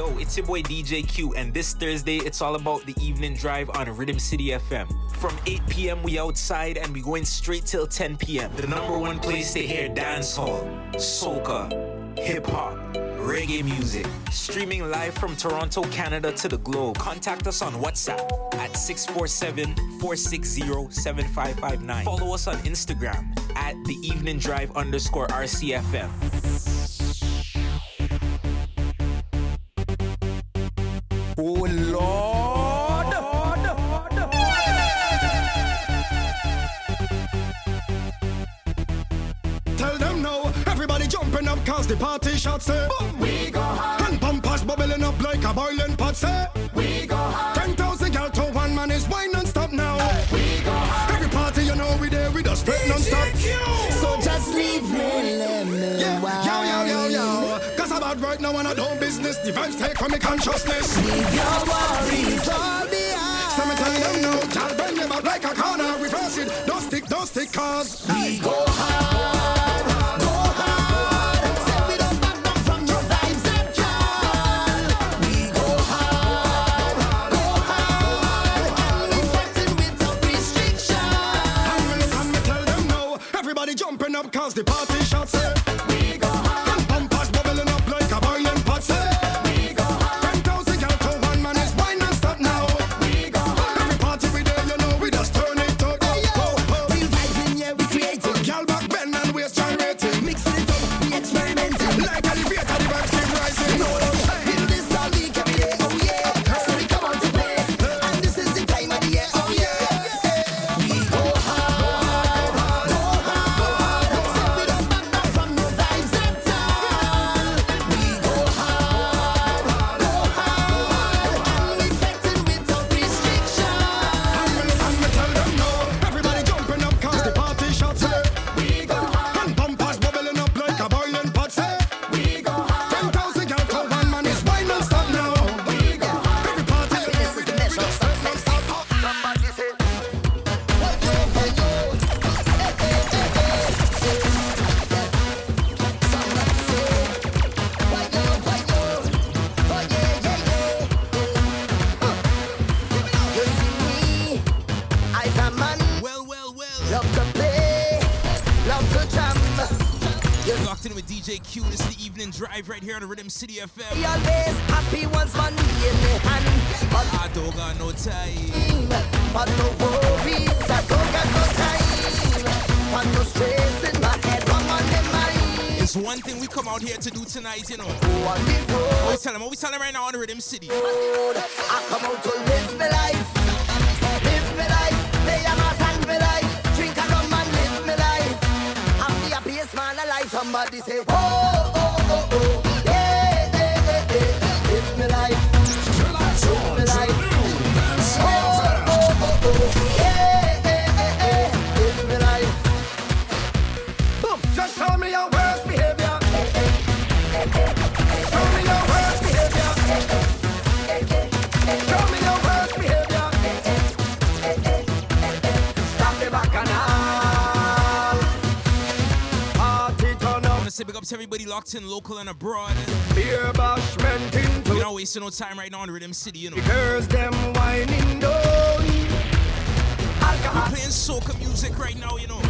Yo, it's your boy DJ Q, and this Thursday it's all about the evening drive on Rhythm City FM. From 8 p.m. we outside and we going straight till 10 p.m. The number one place to hear dancehall, soca, hip hop, reggae music. Streaming live from Toronto, Canada to the globe. Contact us on WhatsApp at 647-460-7559. Follow us on Instagram at the evening drive underscore RCFM. A boiling pot say We go hard. 10,000 gal to one man is wine non-stop now. We go hard. Every party you know we there with us straight non-stop. So just leave me, me Yeah, yo, yo, yo, wine. yo Cause about right now and I don't business. The vibes take from me consciousness. Leave your worries all behind. So me. Tell them now, gal. Bend them out like a corner. Reverse it, don't stick, don't stick cause We go cause the party drive right here on Rhythm City FM. always happy once man me hand, but I don't got no time. But no worries, I don't got no time. But no stress in my head, on in mind. It's one thing we come out here to do tonight, you know. The road, Always tell them, always tell them right now on the Rhythm City. I come out to live my life. Live my life, play a mass and my life. Drink a rum and live my life. I'm the happiest man alive. Somebody say, oh, big up to everybody locked in local and abroad. Beer bashment into We're not wasting no time right now on Rhythm City, you know. Girls them whining down Alcohol Playing soca music right now, you know.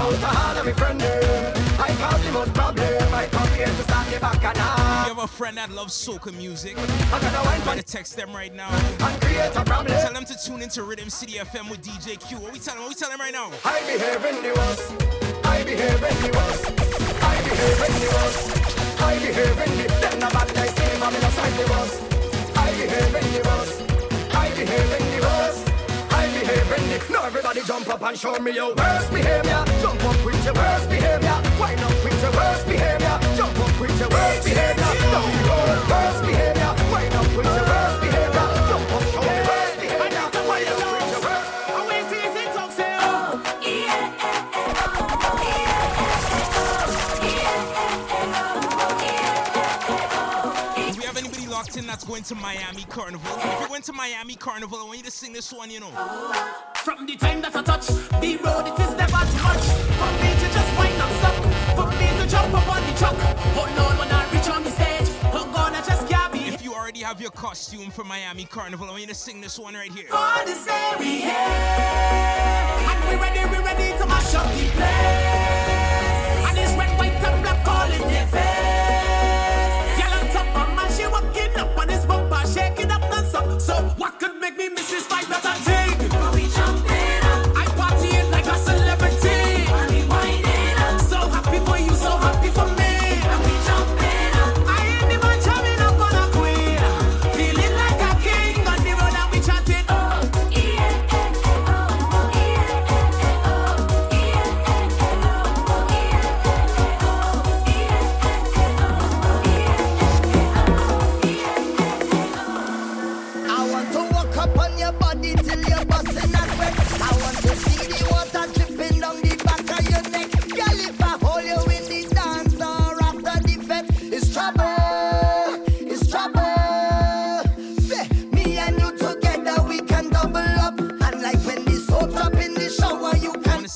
Alcohol and me friend I cause the most problem I come here to start the bacchanal You have a friend that loves soca music? I gotta wine Try to text them right now. and create a problem Tell them to tune into Rhythm City FM with DJ Q. What we tell them? What we tell them right now? I behave in the worst. I behave in the worst. Behave in the worst. I behave in the Them no bad guys me from the side the worst. I behave in the worst. I behave in the worst. I behave in the Now everybody jump up and show me your worst behavior. Jump up with your worst behavior. Wind up with your worst behavior. Jump up with your worst behavior. Down the road, worst behavior. Wind up with your not going to Miami Carnival. If you went to Miami Carnival, I want you to sing this one, you know. From the time that I touch the road, it is never too much. For me to just wind up stuck. for me to jump up on the truck. Oh Lord, when I reach on the stage, oh God, I just can't be. If you already have your costume for Miami Carnival, I want you to sing this one right here. For this area, and we ready, we ready to mash up the place. shake it up non-stop. So what could make me miss this fight that I take?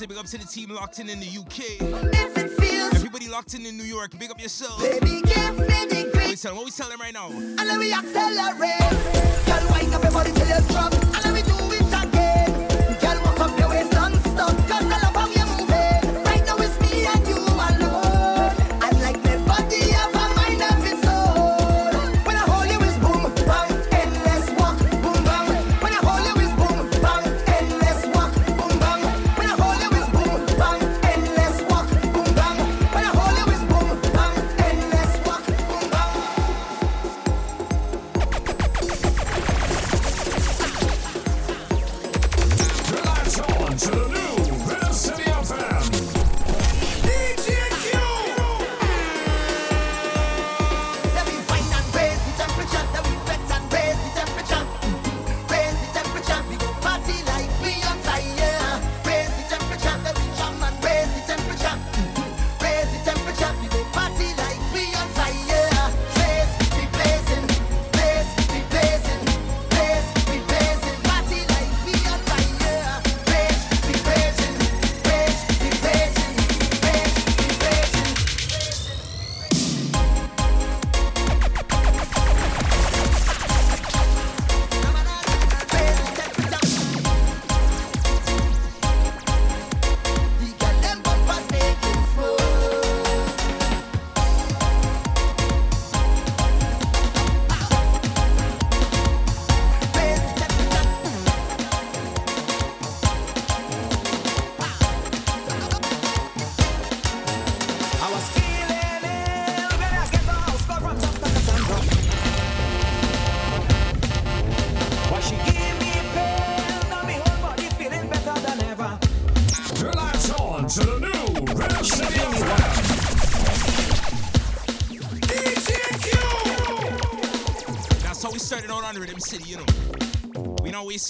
say big up to the team locked in in the UK. Everybody locked in in New York, big up yourself. Baby, give me the grip. What we tell them? What we tell them right now? And let me accelerate. Girl, wake up your body till you drop. And let me do it again. Girl, walk up your waist non-stop. Cause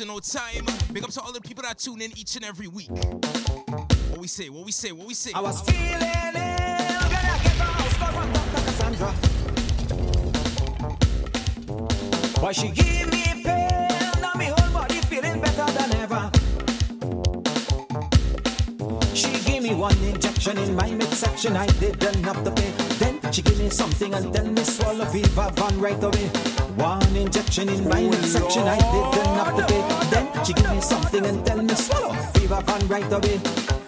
personal time. Big up to all the people that tune in each and every week. What we say, what we say, what we say. I was feeling ill, gonna get my house Dr. Cassandra. Why she give me pain, now my whole body feeling better than ever. She give me one injection in my midsection, I didn't have to pay. Then she give me something and then me swallow Viva Van right away. One injection in my midsection, I did then she give me something and tell me swallow. Fever on right away.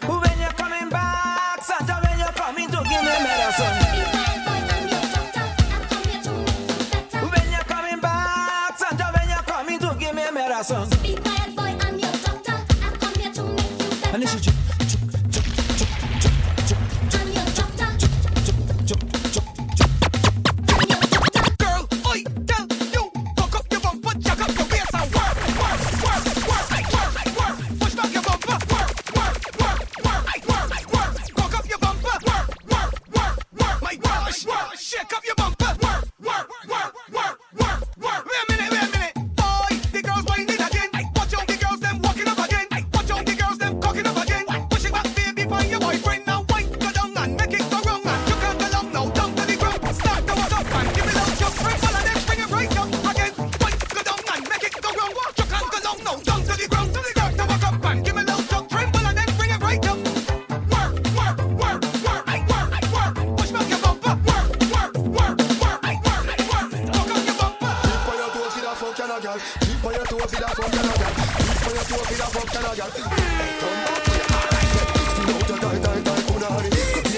Girl? Tip on your toe for that fuck, can I girl? Hey, turn back to your alright, yeah. Spin out your tight, tight, tight, put on it.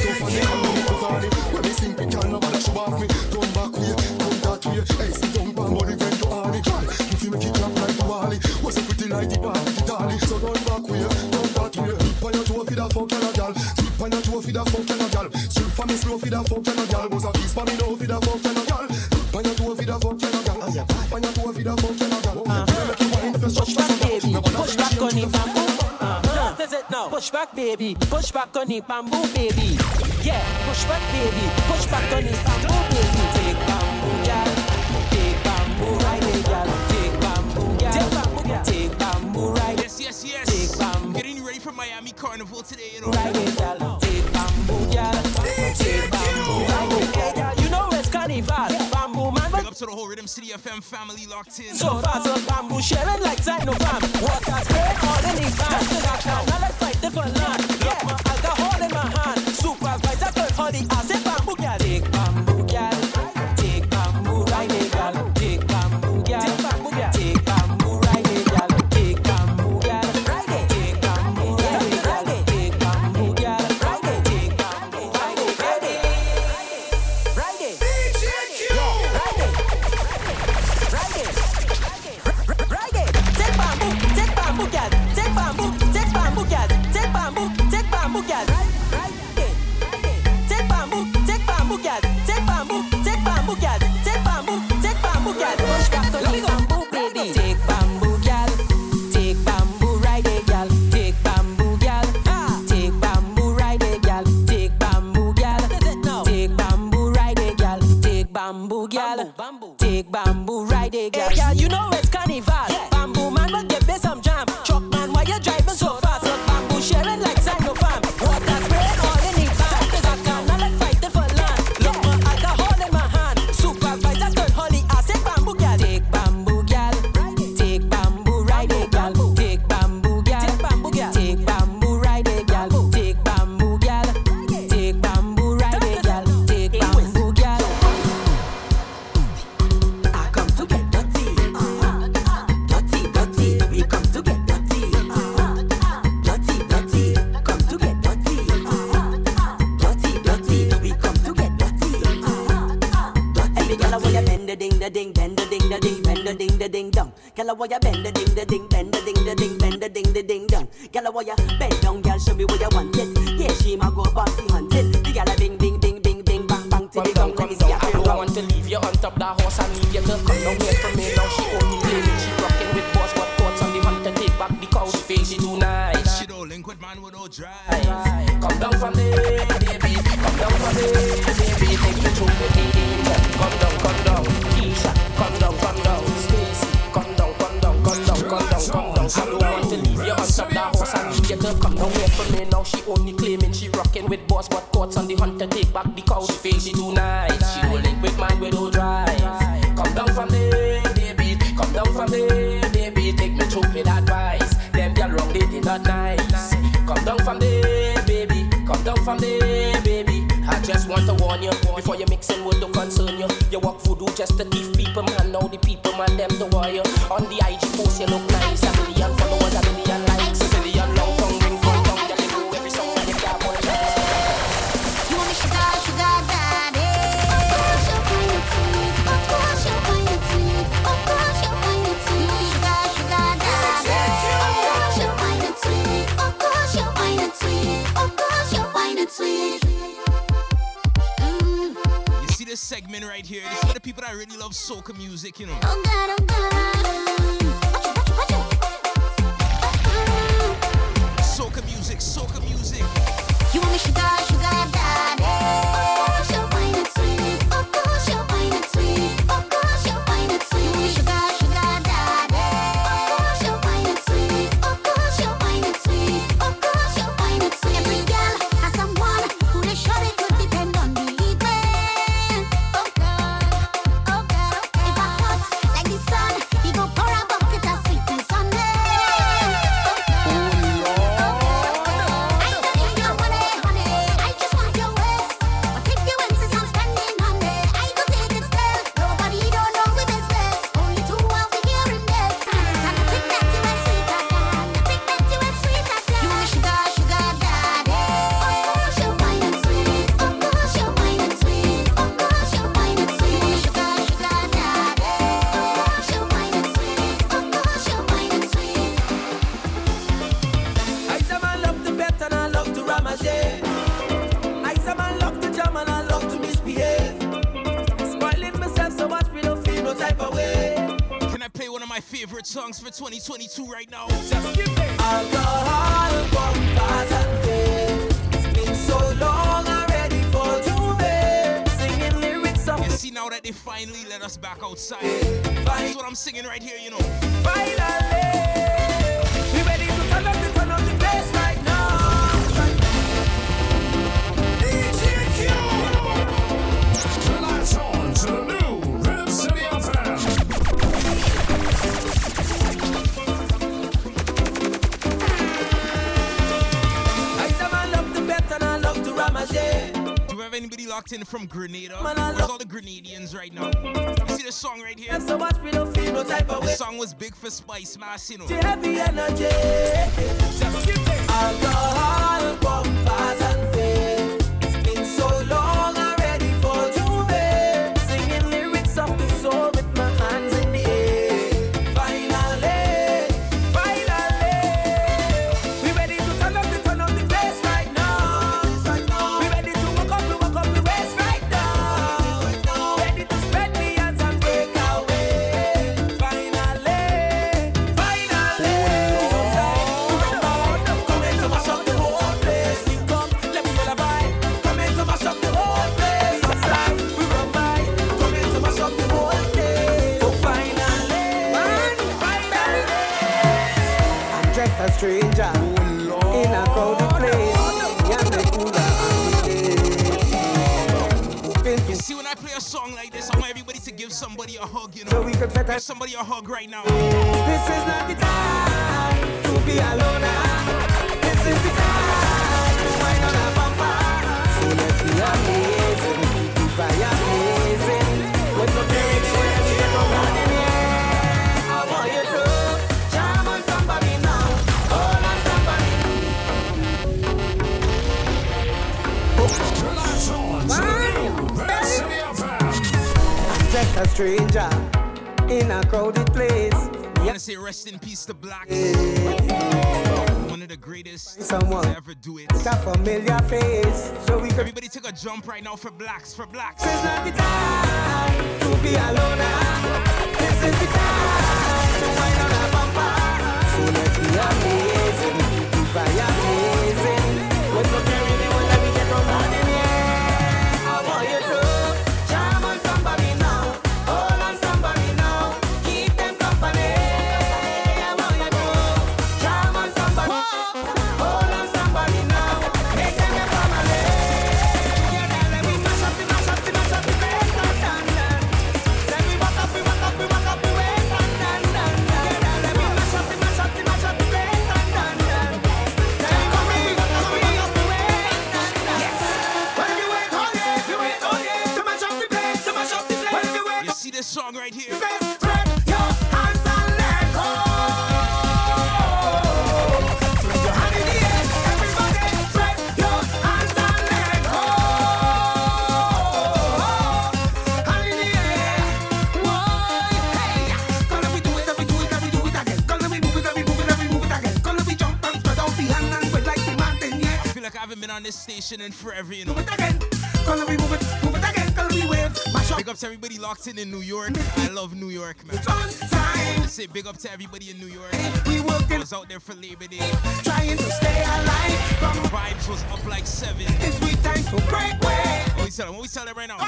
Off on the hand, me put on it. When me sing, me can't nobody show off me. Turn back way, turn that way. Hey, sit down, bam, body vent to Annie. You feel me kick clap like the Wally. Was a pretty like the bar, the dolly. So turn back way, turn that way. Tip on your toe for that fuck, girl? Tip on your toe for that fuck, girl? Strip for me slow for that fuck, girl? Was a kiss for me now for that fuck, girl? Push back on bamboo. Uh-huh. It now? Push back, baby. Push back on the bamboo, baby. Yeah, push back, baby. Push back on the bamboo, baby. Take bamboo, gal. Take bamboo, it, gal. Take bamboo, gal. Take bamboo, gal. Take bamboo, ride it. Yes, yes, yes. Take bamboo. Getting ready for Miami Carnival today, you know. It, gal. Take bamboo, gal. Take bamboo, ride it, to the whole Rhythm City FM family locked in. so fast on bamboo sharing like Zino fam. Water spray all in the van. Now let's fight the for land. Yeah, alcohol in my hand. Supervisor all the ass in bamboo. Take bamboo down, don't want to leave you top that horse. I need you to come down here for me. Now she only claiming she rocking with boss, but thoughts on the hunt to take back the cow. She feels she too nice. She don't link with man with no drive. Come down from there, baby. Come down from there, baby. Take me with advice. Them girl wrong, they did not nice. Come down from there, baby. Come down from there, baby. I just want to warn you before you mixing with the concern you. You walk voodoo just to thief people, man. Now the people, man, them the warrior. On the IG post, you look nice. Right here? This is for the people that really love soca music, you know. Oh God, oh God. Soca music, soca music. You want me sugar, sugar for spice, Marcino. You know. somebody at home Rest in peace to Black. One of the greatest Someone to ever do it. It's a familiar face. So we Everybody take a jump right now for Blaxx, for Blaxx. This is not the time to be alone. Ah. This is the time to wind on a bumper. So let's be amazed. Nation and forever, you know. Big up to everybody locked in in New York. I love New York, man. It's on time. Say big up to everybody in New York. We was out there for Labor Day. Trying to stay alive. From Vibes was up like seven. It's we time to break away. What we tell them. What we tell them right now?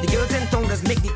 The girls and tongas make the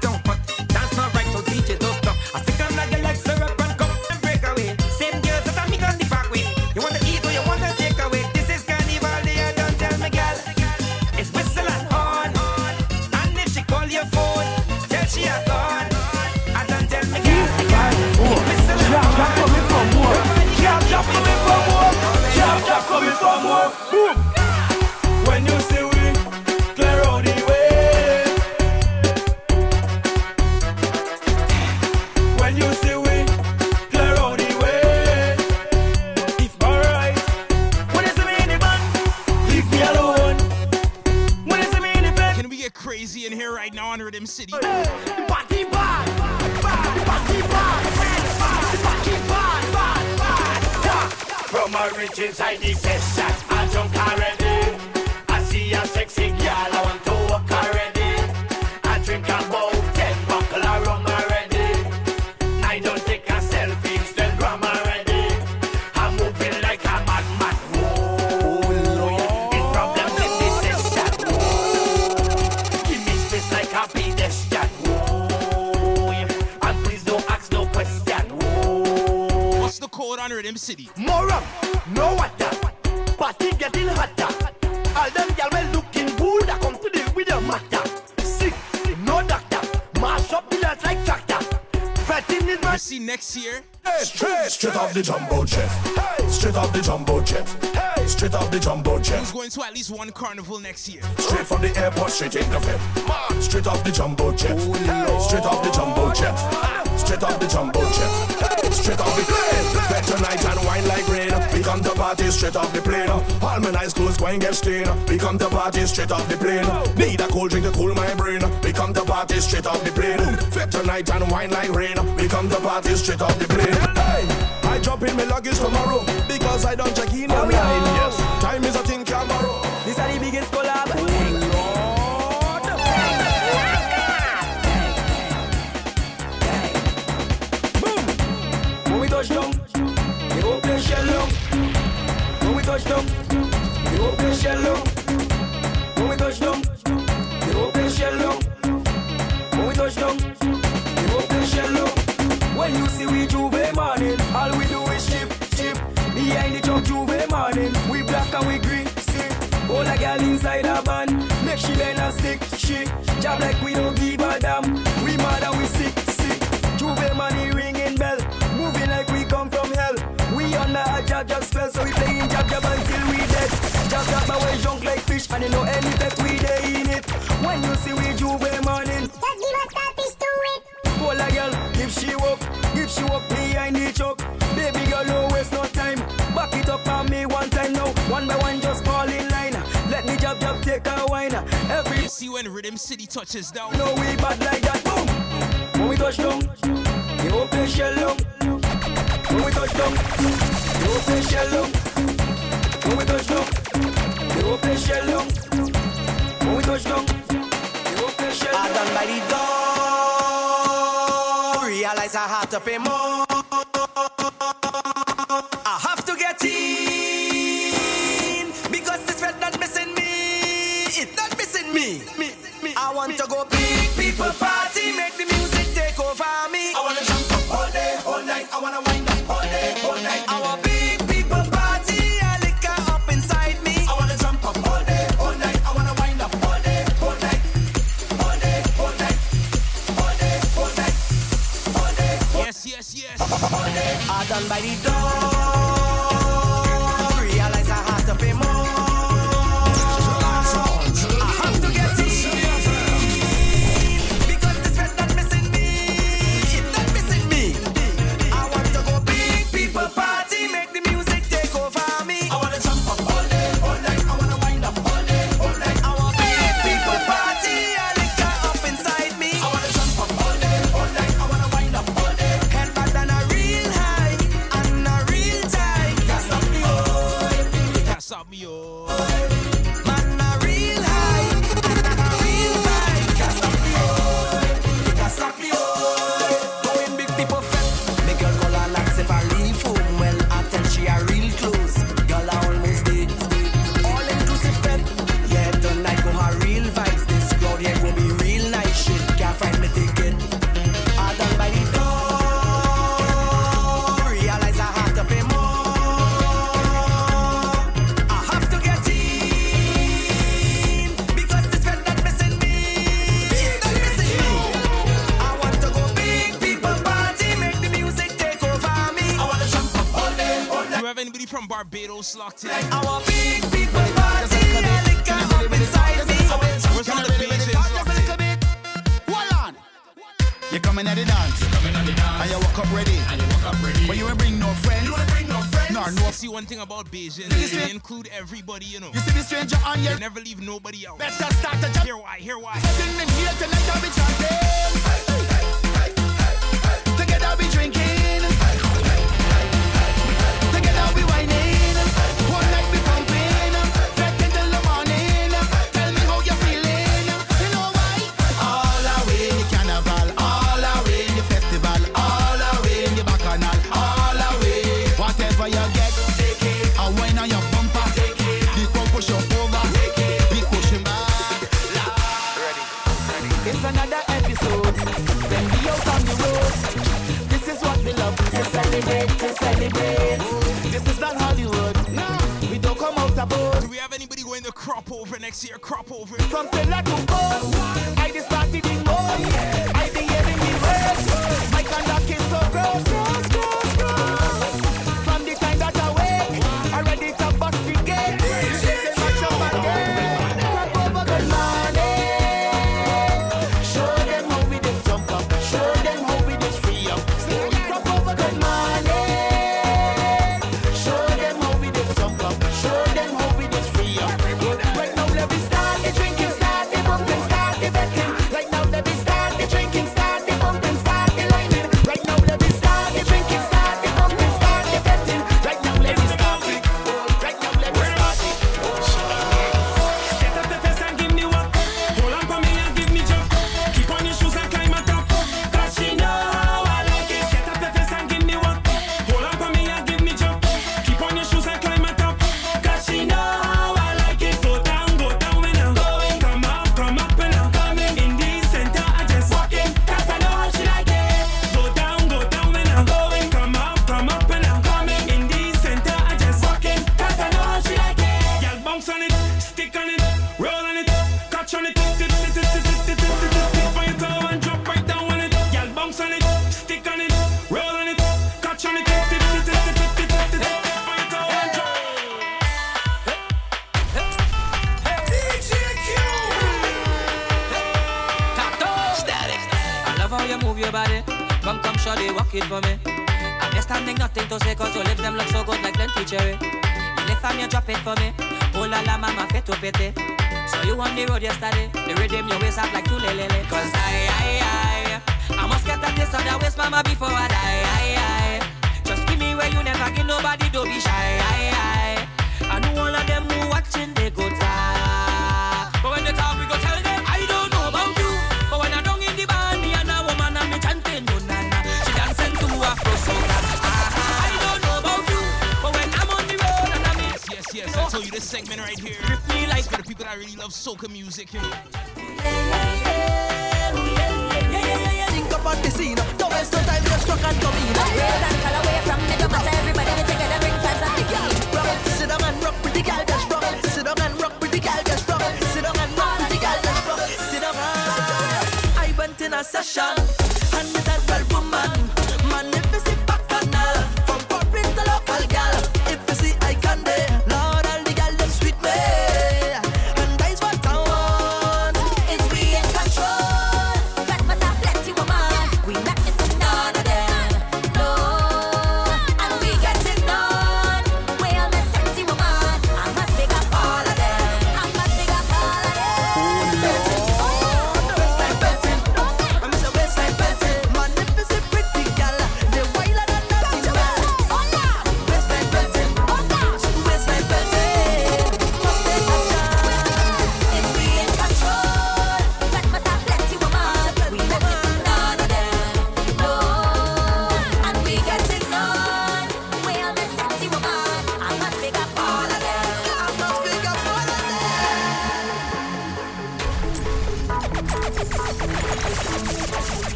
carnival next year. Straight from the airport, straight in the fit. Straight off the jumbo jet. Straight off the jumbo jet. Straight off the jumbo jet. Straight off the plane. Bet tonight and wine like rain. We come to party straight off the plane. All my nice clothes going get stained. We come to party straight off the plane. Need a cold drink to cool my brain. We come to party straight off the plane. Fit tonight and wine like rain. We come to party straight off the plane. I drop in my luggage tomorrow because I don't check in online. down, shell down. When we touch down, shell down. When we touch down, shell down. I done by the door, realize I had to pay more. leave nobody out.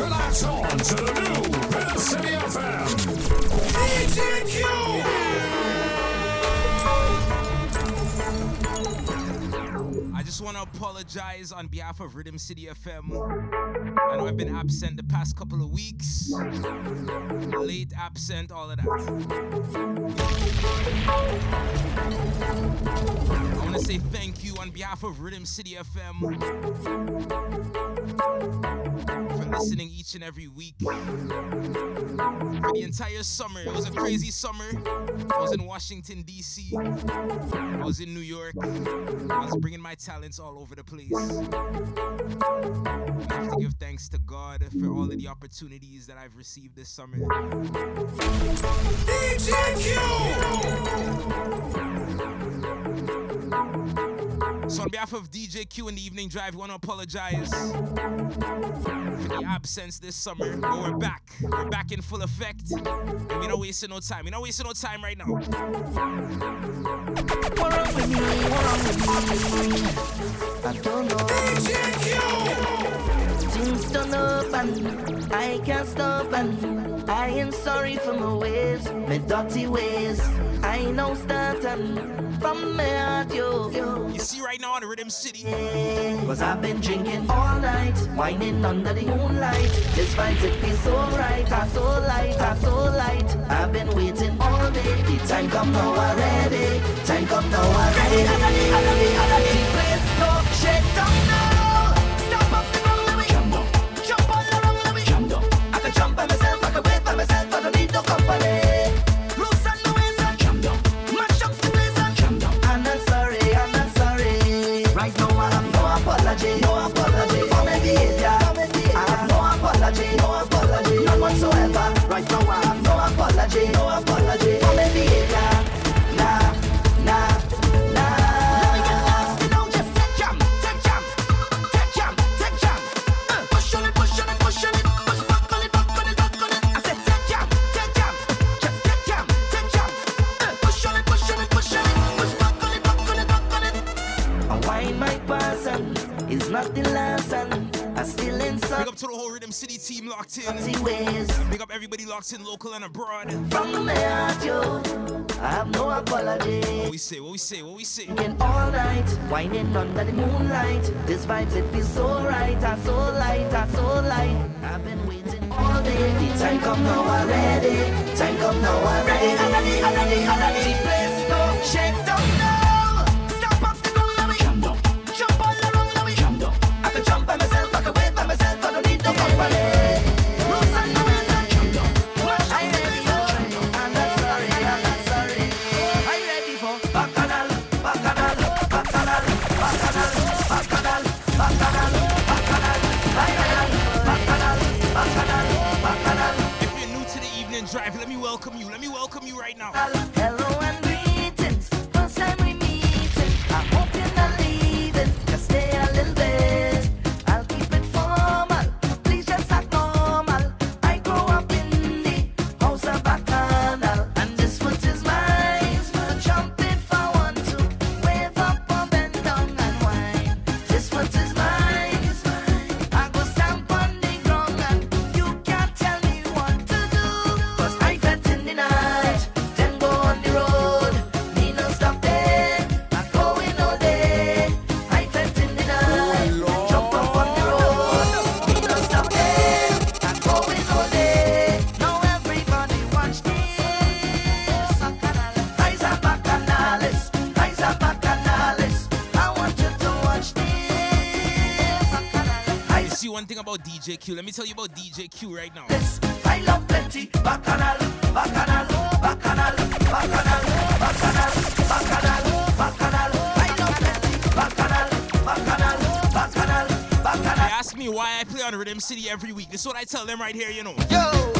Relax on to the new Bill City Affair. want to apologize on behalf of Rhythm City FM. I know I've been absent the past couple of weeks, late absent, all of that. I want to say thank you on behalf of Rhythm City FM for listening each and every week. For the entire summer, it was a crazy summer. I was in Washington, D.C., I was in New York, I was bringing my talents all over the place. I have to give thanks to God for all of the opportunities that I've received this summer. So on behalf of DJ Q in the evening drive, we want to apologize for the absence this summer. But we're back. We're back in full effect. And we're not wasting no time. We're not wasting no time right now. What wrong with me? What wrong with me? I don't know. Things turn up and I can't stop and I am sorry for my ways, my dirty ways. I know starting from my heart, yo, yo. You see right now on Rhythm City. Cause I've been drinking all night, whining under the moonlight. This vibes it feels so right, I so light, I so light. I've been waiting all day. The time come now already. Time come now already. Already, already, already. Please go shake down now. To the whole Rhythm City team locked in. Big up everybody locked in, local and abroad. From my heart, yo, I have no apology. What we say, what we say, what we say. Drinking all night, whining under the moonlight. This vibes, it feels so right, I so light, I so light. I've been waiting all day. The time come now I'm ready. Time come now already. Already, already, already. Please go shake down now. Drive, let me welcome you. Let me welcome you right now. About DJ Q. Let me tell you about DJ Q right now. I love plenty bacchanal, bacchanal, bacchanal, bacchanal, bacchanal, bacchanal, bacchanal. I love plenty bacchanal, bacchanal, bacchanal, bacchanal. They ask me why I play on Rhythm City every week. This is what I tell them right here, you know. Yo,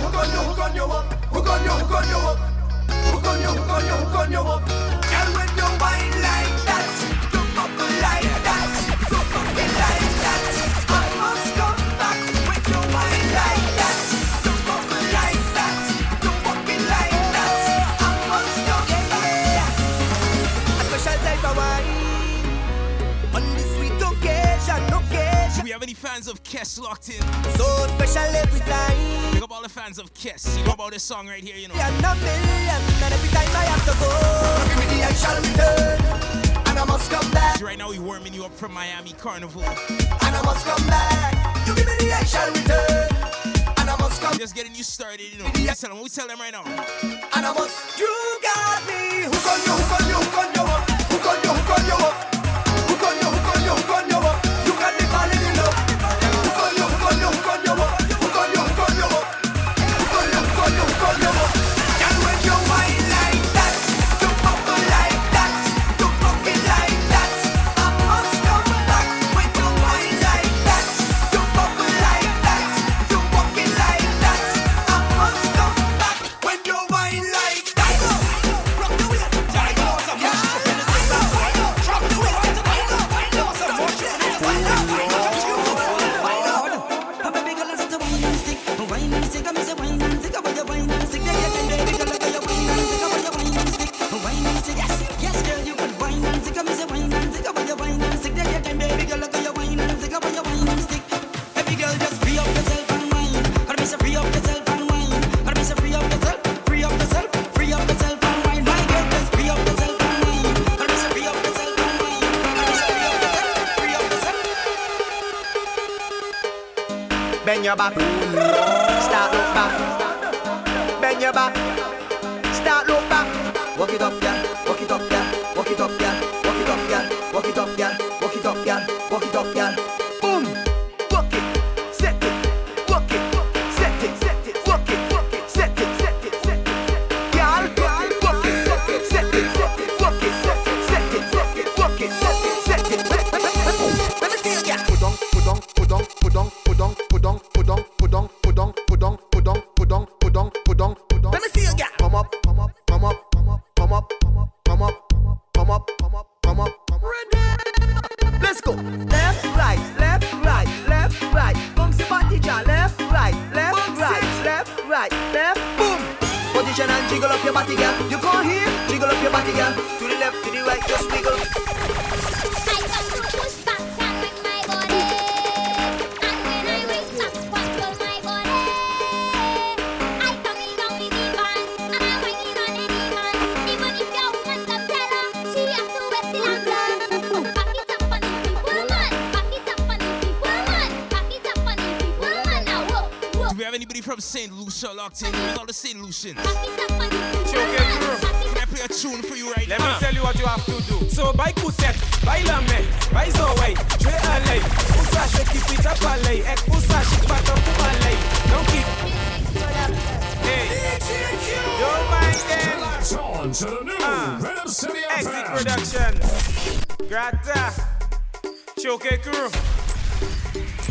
Hook on you, hook on you, up. Hook on you, hook on you up. Hook you, you, up. Girl, when you whine like fans of Kes locked in? So special every time. Big up all the fans of Kes. You know about this song right here, you know. Yeah, no million, and every time I have to go, give me the I shall return, and I must come back, right now we warming you up from Miami Carnival. and I must come back. You give me the I shall return, and I must come, Just getting you started, you know. We tell them, we tell them right now. and I must. You got me. Hook on you, hook on you, hook on you. Hook on you, hook on you. Hook on you, hook on you, hook on. You 幺八 I'm saying Lucia locked in. All the solution. I play a tune for you right Let now. Let me tell you what you have to do. So buy Kuset, buy Lame, buy Zoe, Dre Ale, Usashi Kipita Pale, Ek eh, Usashi Pata Pumale. Don't keep. Hey, don't mind them. Relax on to the new uh, Exit Production. Grata, Choke Crew.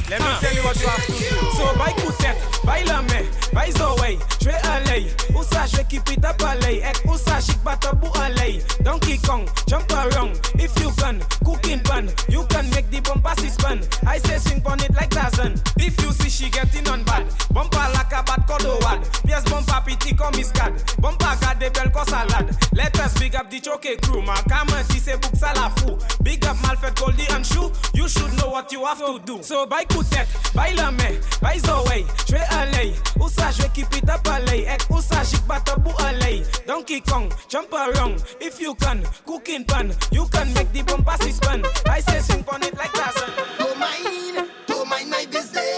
Let me uh. tell you what you have to do. So buy Kuset. Bailame, vais away, je Usa shake keep it up a lay. Ek usa shik batabu a lay. Donkey Kong, jump around. If you can, cooking pan. You can make the bumper span. I say swing on it like thousand. If you see she getting on bad, bumper like a bad codowad. Yes, bumper pity come is cad. Bumper got the bell cause a. Let us big up the choke crew. Ma come and see say books a la fou. Big up Malfet Goldie and Shoe. You should know what you have to do. So buy Kutet, buy Lame, buy Zoe, Tre Alley. Usa, je keep it up a lay. Ek usa, pas pour aller. Donkey Kong, jump around. If you can, cooking pan, you can make the bumper spin. I say swing on it like Tarzan. Don't mind, don't mind my business.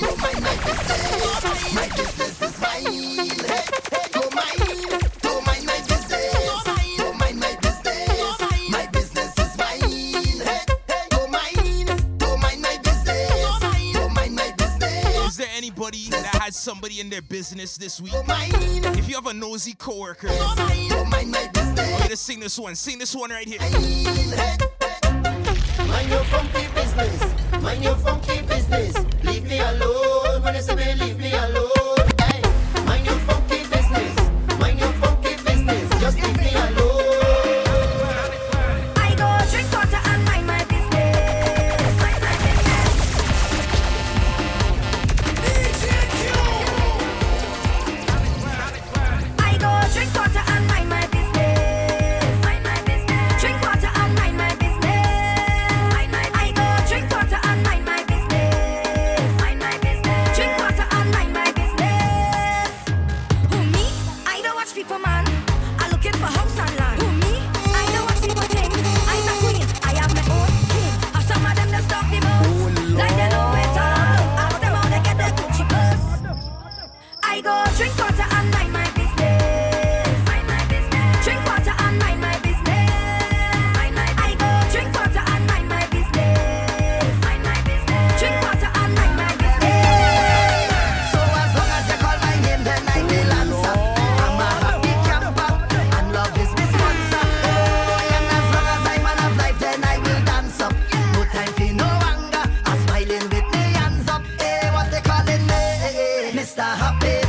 Don't mind my business. My business is mine. Hey, hey, don't mind, somebody in their business this week. Oh, if you have a nosy coworker, oh, oh, I'm gonna sing this one. Sing this one right here. Mind your funky business. Mind your funky business. Leave me alone. When I say leave me alone.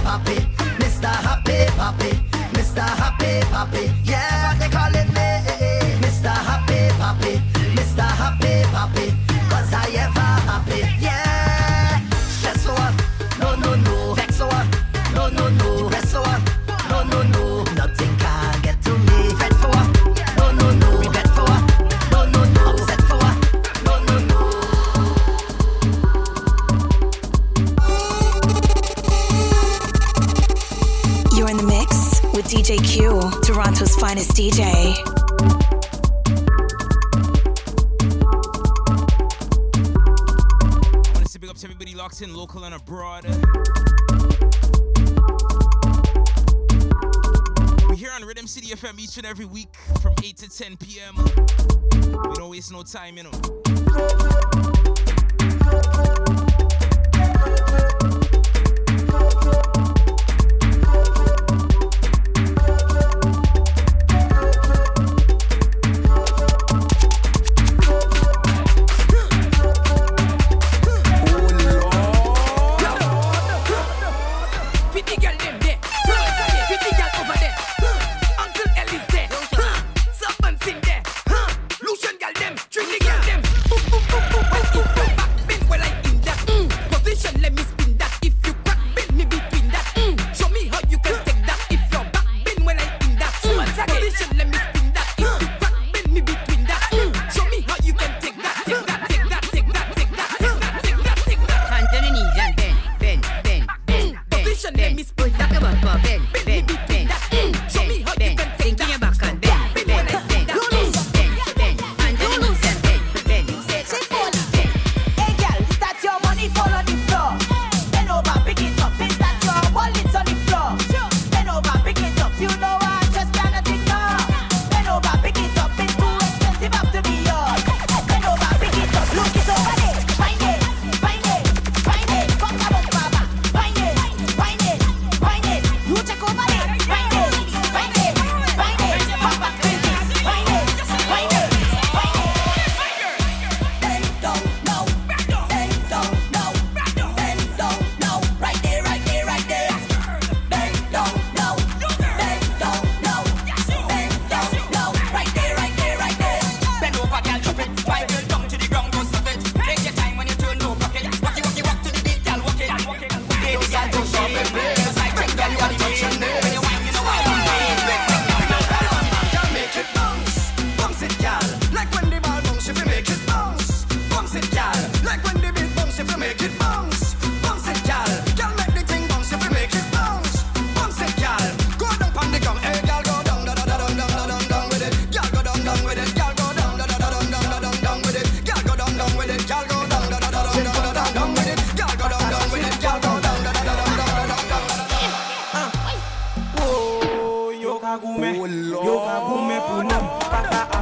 Poppy, Mr. Happy Poppy, Mr. Happy Poppy. Yeah, what they calling me Mr. Happy Poppy, Mr. Happy Poppy, cause I ever happy. Yeah. finest DJ. Want to say big up to everybody locked in, local and abroad. We're here on Rhythm City FM each and every week from 8 to 10 p.m. We don't waste no time, you know.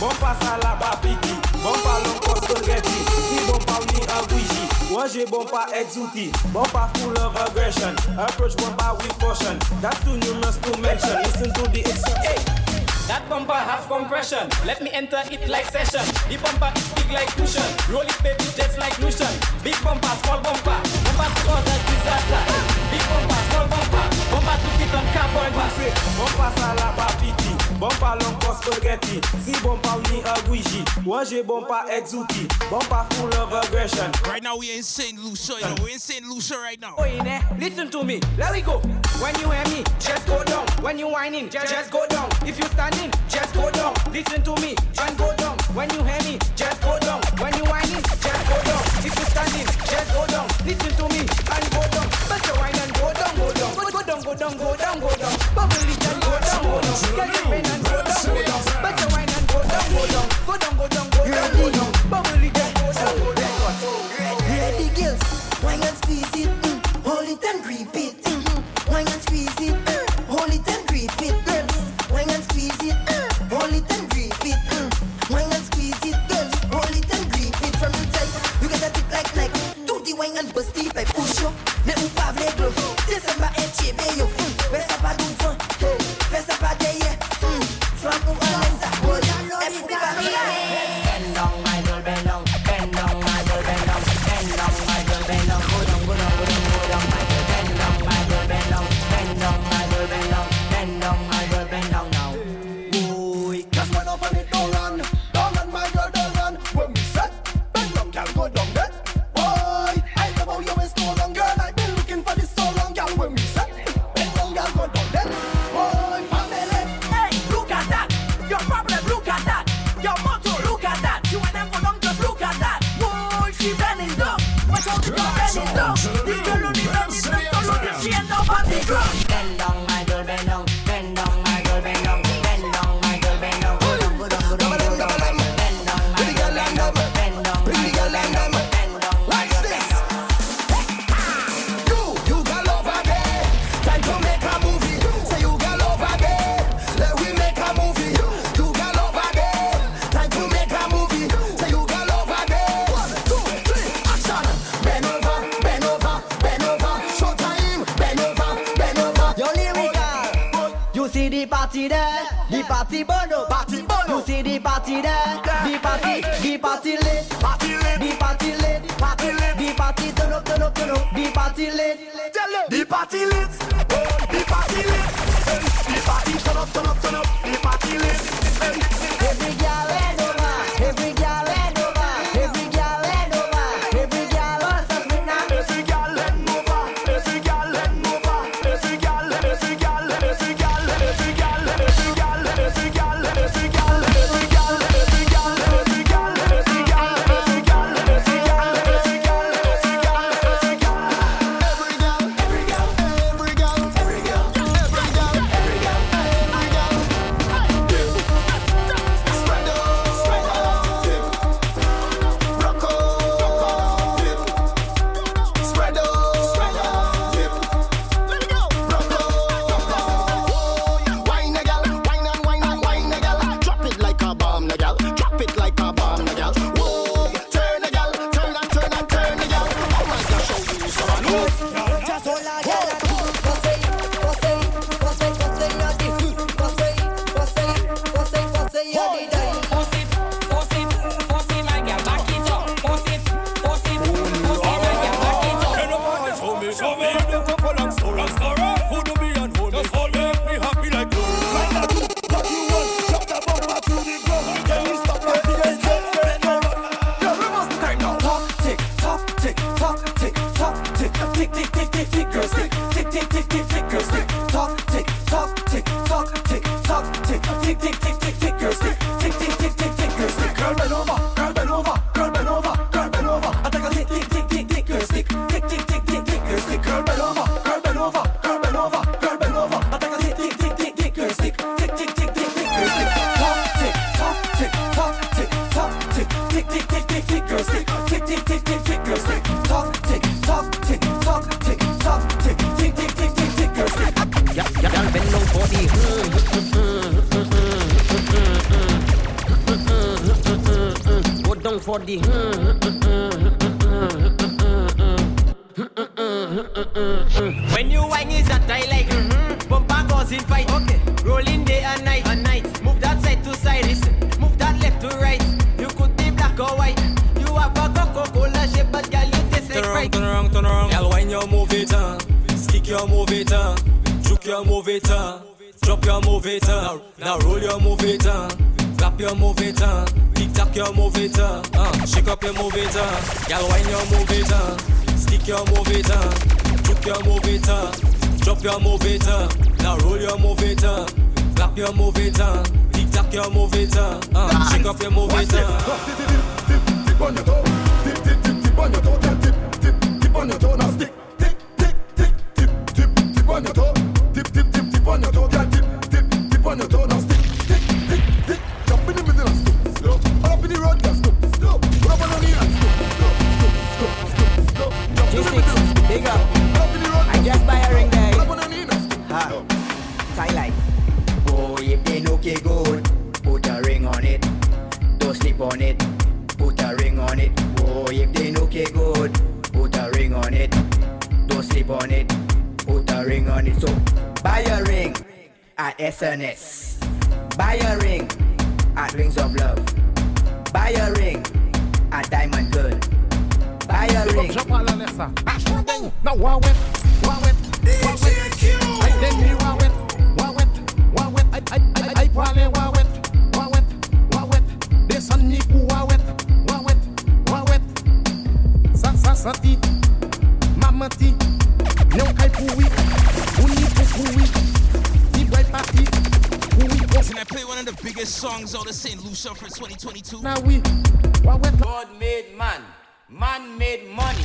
Bomba salaba piti, bomba lonkos spaghetti Si bomba ou ni anguiji, wanje bomba exuti Bomba full of aggression, approach bomba with caution That's too numerous to mention, listen to the action. That bumper has compression. Let me enter it like session. The bumper is big like cushion. Roll it, baby, just like motion. Big bumper, small bumper. Bumper cause a disaster. Big bomba, small bomba Bomba tout fit an ou ni agwiji Wanje bomba exuti Bomba full of aggression Right now we in St. Lucia, you? We in St. Lucia right now. Oh, Listen to me, let we go. When you hear me, just go down. When you whining, just go down. If you standing, just go down. Listen to me, just go down. When you hear me, just go down. When you whining, just go down. Just go down, listen to me, and go down. better wine and go down, go down. Go, go down, go down, go down, go down. Bubble it and go down, go down. Girl, get pain and go down, go down. Bust wine and go down, go down. Go down, go down, go down, go down. Bubble it and go down, go down. Ready, girls, wine and squeeze it, hold it and grip. an posti pe pou chou Never ou pa vle glo Desemba etye be yo fou Hey. Sleep on it. Put a ring on it. So buy a ring at SNS. Buy a ring at Rings of Love. Buy a ring at Diamond Girl. Buy a ring. Now wa wet, wa wet, wa wet. I then me wa wet, wa wet, wa wet. I I I I wale wa wet, wa wet, wa wet. Sun ni ku wa wet, wa wet, wa wet. Sa sa sa ti, mama ti. Can I play one of the biggest songs out of St. Lucia for 2022? Now we, wa wet. God made man. Man made money.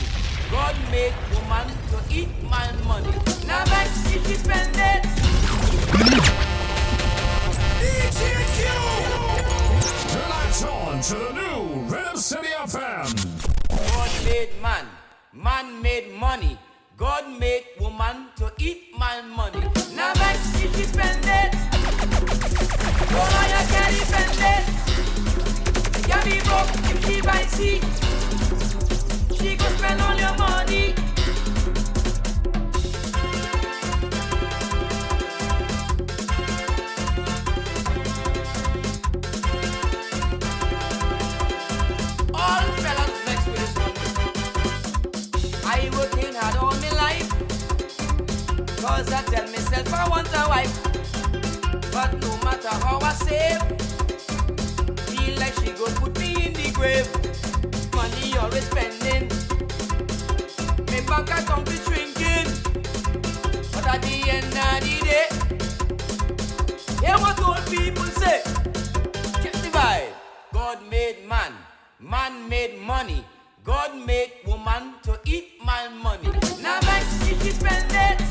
God made woman to eat man money. Now man, if you spend it. Turn lights on to the new Rhythm City FM. God made man. Man made money. God made woman to eat man money. Now man, she it. Go on, you can't spend it. You be broke if she buy seat. She go spend all your money. Cause I tell myself I want a wife. But no matter how I save, feel like she go put me in the grave. Money always spending. My bank account be shrinking. But at the end of the day, hear what old people say. Check the. God made man, man made money. God made woman to eat man money. Now if you spend it,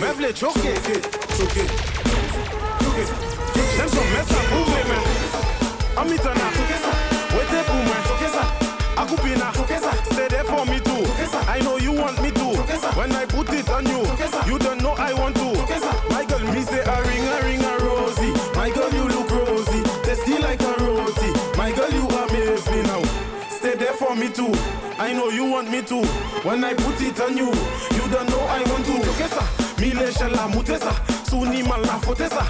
Meuf les choquer. Jeune femme, mais ça bouge, man. Amitana. Wait pour moi. Akupina. Stay there for me too. I know you want me to. When I put it on you, you don't know I want to. My girl, me say a ring, a ring, a rosy. I know you want me to. When I put it on you, you don't know I want to. Kesa, mile shela mutesa. Suni mala fotesa.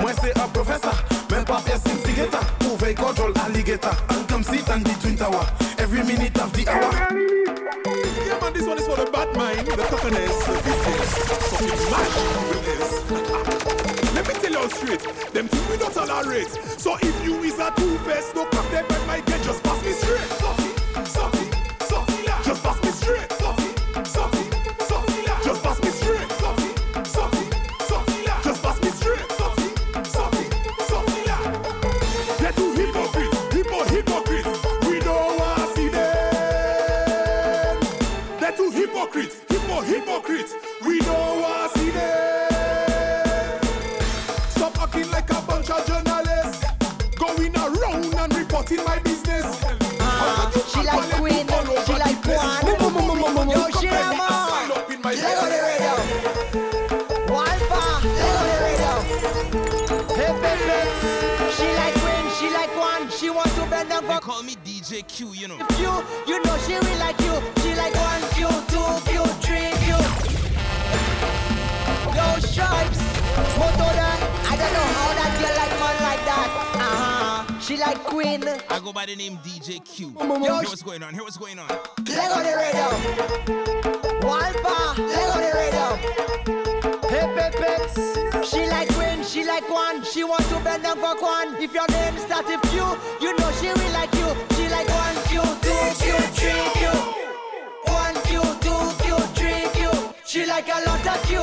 Moi c'est un professor. Même pas pièce instigator. Pouvez control alligator. And come sit and between tower. Every minute of the hour. Yeah, man, this one is for the bad mind, the cockerness, the business. With this. Let me tell you straight, them things we don't tolerate. So if you is a two-face, no come them my get just pass me straight. Je fasse mes me, sorti, me. Call me DJ Q, you know. you. You know she will like you. She like one Q, two Q, three Q. Yo, stripes. Motoda. I don't know how that girl like man like that. Uh huh. She like Queen. I go by the name DJ Q. Yo, Here what's going on. Here what's going on. Let go the radio. Walpa, let go the radio. Hey, Pepe. She like Queen, she like one. She want to bend down for Kwan. If your name start with Q, you know she will like you. She like one Q, two Q, three Q. One Q, two Q, three Q. She like a lot of Q,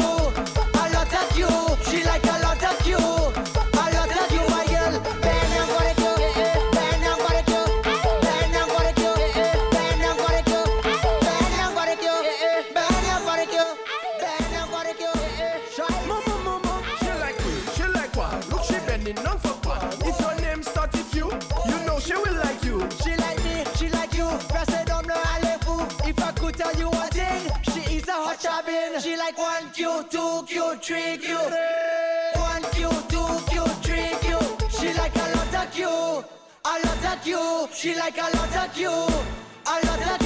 like one Q, two Q, three Q. One Q, two Q, three Q. She like a lot of Q, a lot of Q. She like a lot of Q, a lot of Q,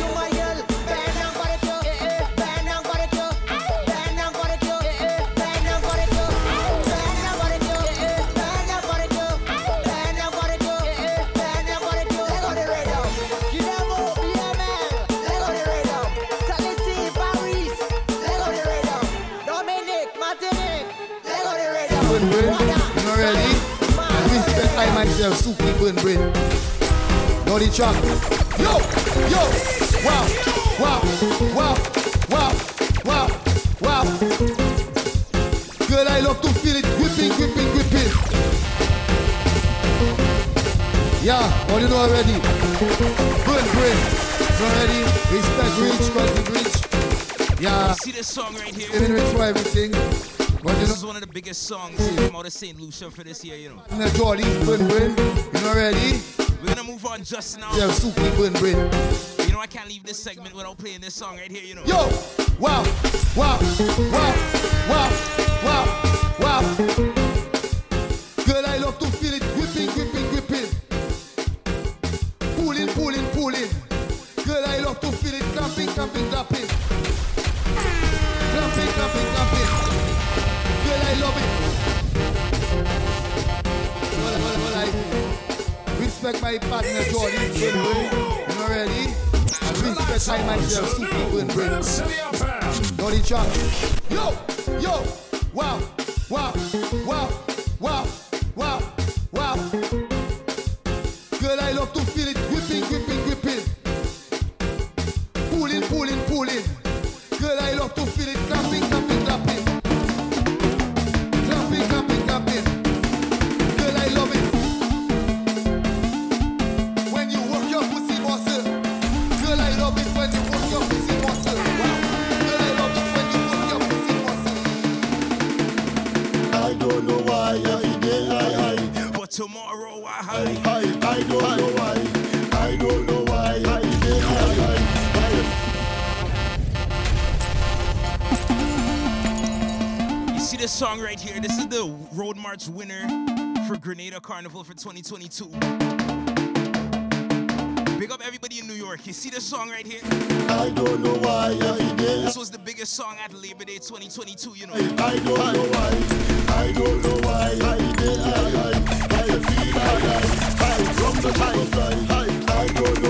I myself, Suki burn brain. Know the track. Yo, yo, wow, wow, wow, wow, wow, wow. Girl, I love to feel it, whipping, whipping, whipping. Yeah, all you know already. Burn brain, you know ready? Respect cause we rich. Yeah. See this song right here? Rich for everything. But you This know, is one of the biggest songs from out of St. Lucia for this year, you know. in the Jolly, burn brain, you know ready? We're gonna move on just now. Yeah, Suki burn brain. You know I can't leave this segment without playing this song right here, you know. Yo, wow, wow, wow, wow, wow, wow. Girl, I love to feel it, whipping, whipping, whipping. Pulling, pulling, pulling. Girl, I love to feel it, clapping. Clapping, respect my partner, Jordan. You know ready? And respect I myself, Super Burn Brain. Know the track. Yo, yo, wow, wow, wow, wow, Winner for Grenada Carnival for 2022. Big up everybody in New York. You see this song right here? I don't know why I did. This was the biggest song at Labor Day 2022, you know. I don't know why. I don't know why I did I, I. I feel I, I. I from the butterfly. I, I don't know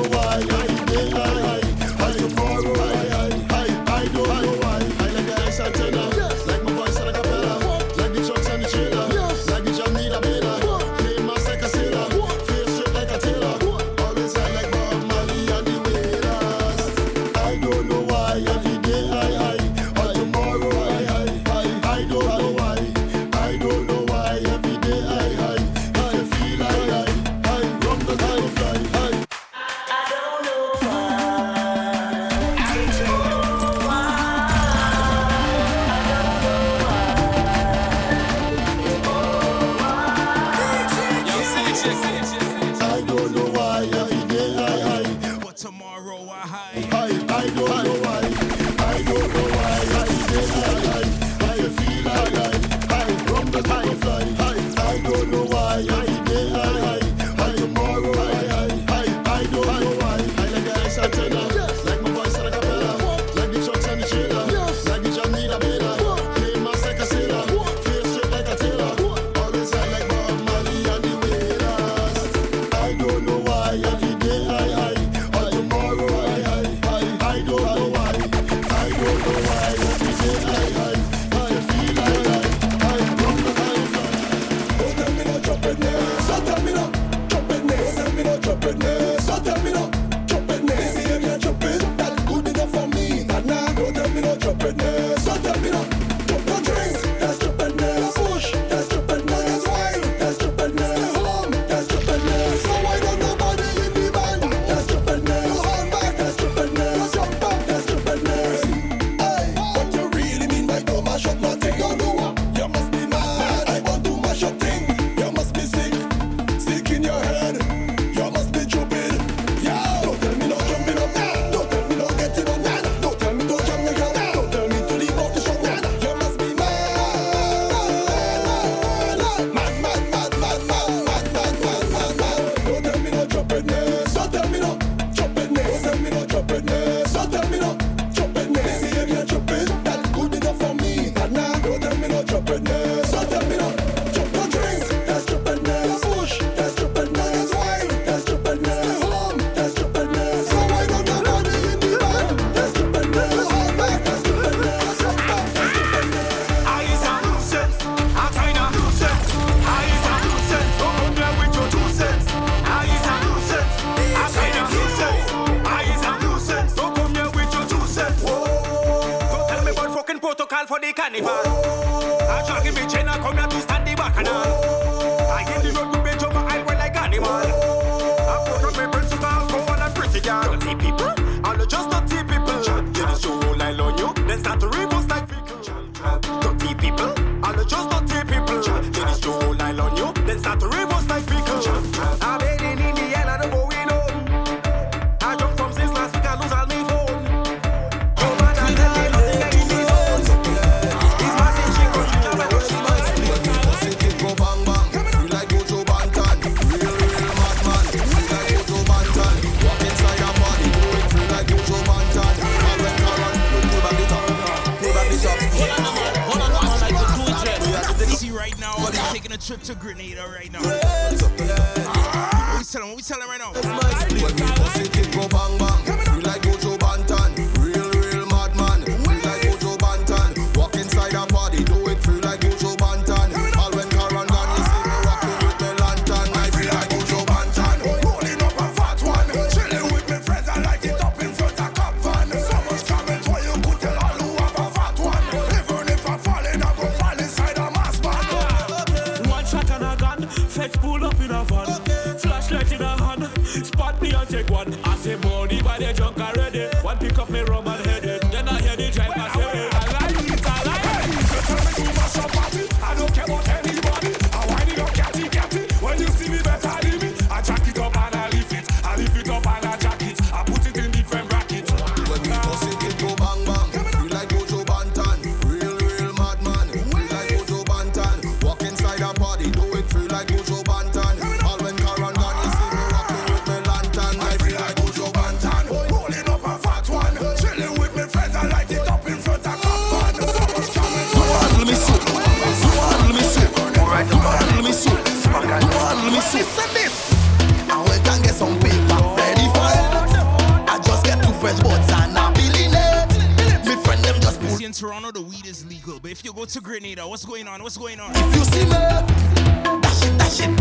go to Grenada. What's going on? What's going on? If you see me, dash it, dash it.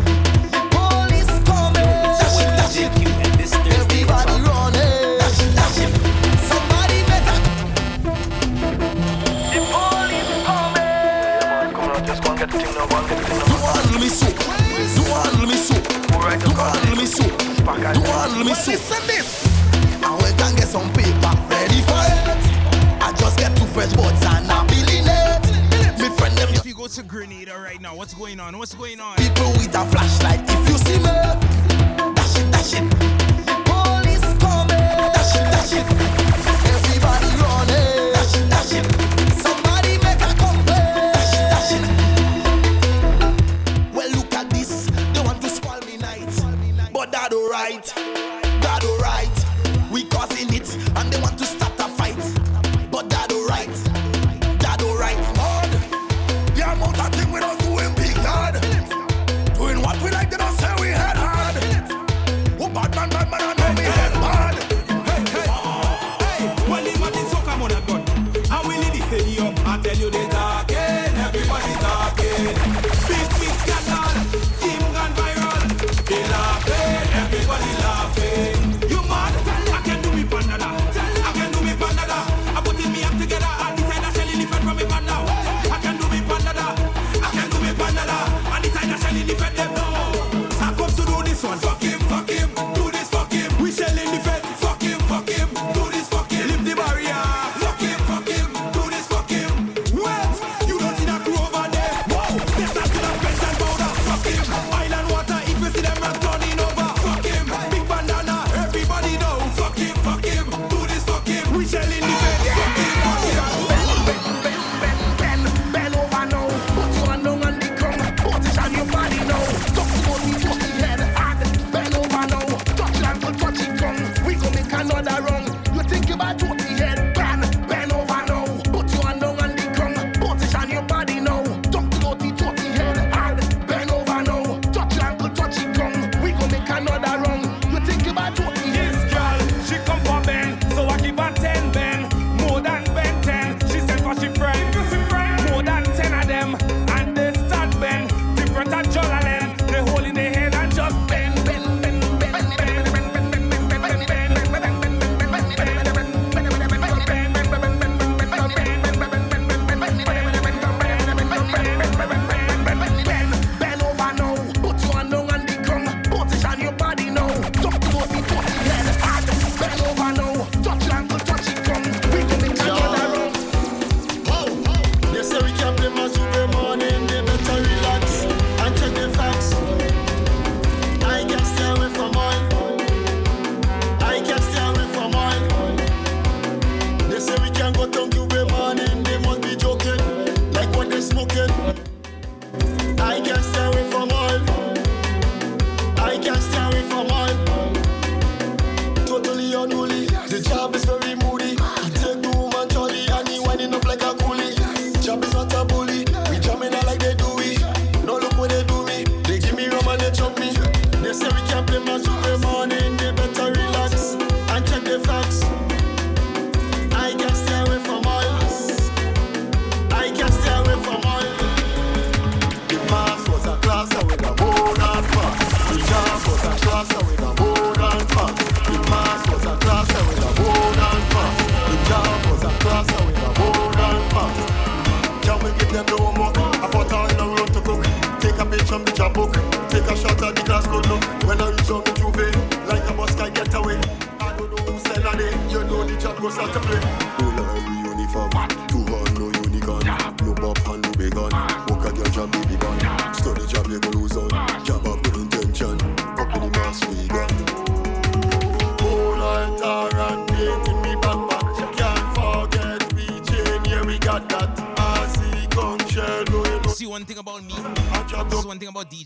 Police coming. Dash it, dash it. Everybody running. Dash it, dash it. Somebody better. The police coming. Yeah, man, come on, just go and get the thing now. Get the thing now. Do all me so. Do all me so. Do all me so. Do all me so. Listen this. to Grenada right now. What's going on? What's going on? People with a flashlight, if you see me, dash it, dash it.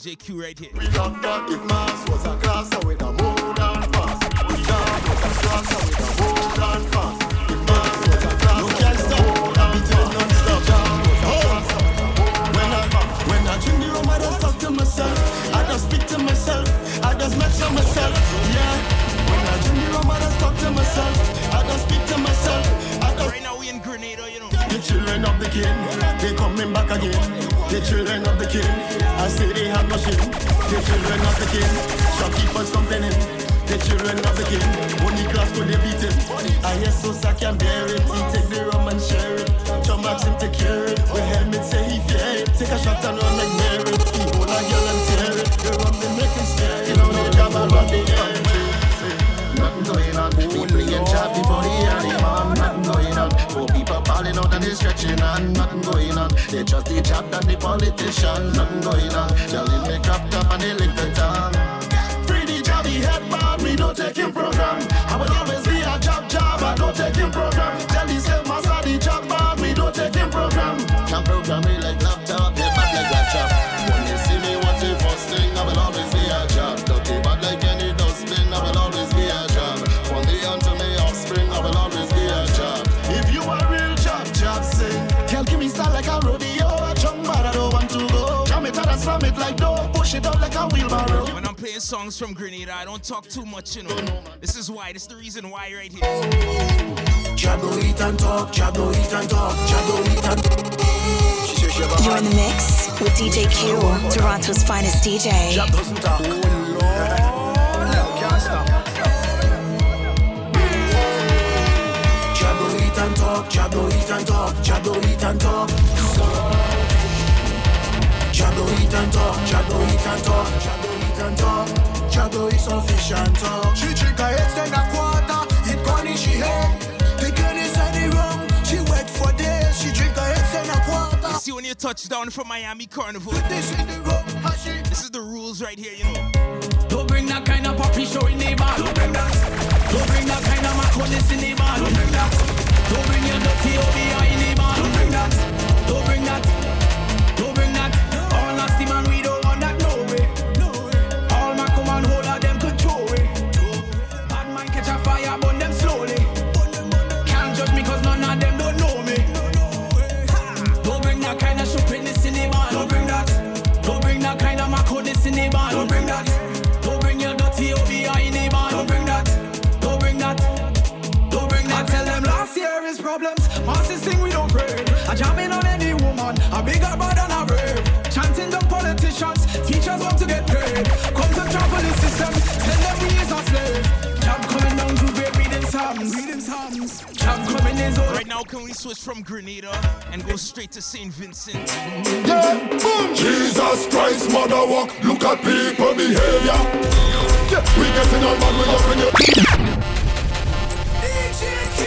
DJ Q right here. Toronto's finest DJ. Eat and talk, eat and talk, eat and talk. Talk, Chichika. you touch down from Miami Carnival. This is the road, This is the rules right here, you know. Don't bring that kind of poppy show in neighbor. Don't bring that. Don't bring that kind of maconis in neighbor. Don't bring that. Don't bring your dirty OBI in neighbor. Don't bring that. Don't bring How can we switch from Grenada and go straight to St. Vincent? Yeah, boom! Jesus Christ, mother walk, look at people behavior. Yeah, we getting on man, we up in your... DJQ!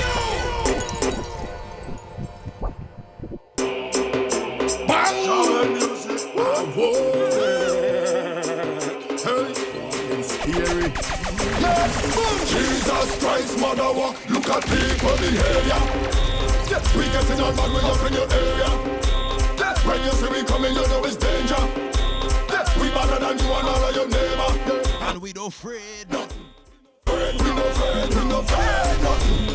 Bang! Genre music, whoa, whoa. Jesus Christ, mother walk, look at people behavior. We getting out bad way up in your area. When you see we coming, you know it's danger. We better than you and all of your neighbor. And we don't afraid nothing. We no afraid, we no afraid nothing.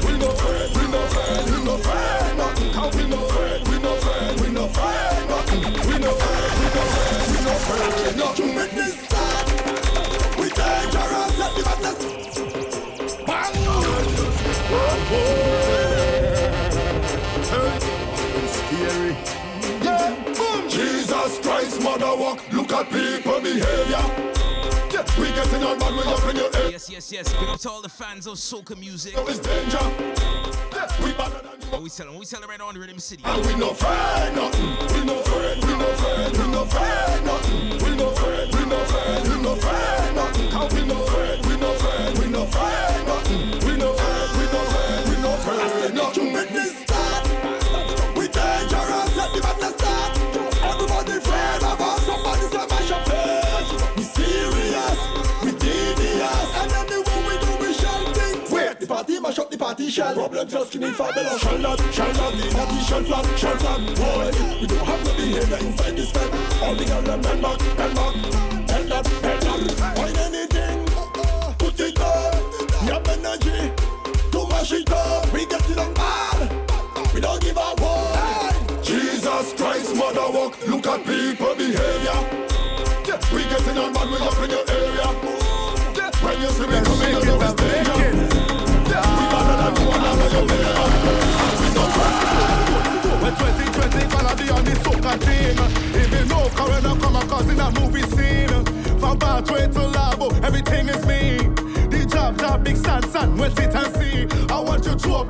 father walk, look at people behavior. Yeah, we getting on bad, we up in your head. Yes, yes, yes. Big up to all the fans of soca music. No, it's danger. Yeah, we better than you. What we selling? What we selling right now on Rhythm City? And we no afraid nothing. We no afraid. We no afraid. We no afraid nothing. We no afraid. We no afraid. We no afraid nothing. Cause we no afraid. We no afraid. We no afraid nothing. party shell. Problem just give me five below Shall not, shall not be naughty shell flat, shell flat. Boy, we don't have no behavior inside this fed All the girls them men back, bend back. Bend up, bend up Find anything, put it on. Your energy, to mash it up We get it on bad, we don't give a one Jesus Christ, mother walk. Look at people behavior. We get it on bad, we up in your area. When you see me coming, you know it's danger when 2020 gonna be on the team know Corona come in a movie scene. From to Labo, oh, everything is me The job, job, big see I want you to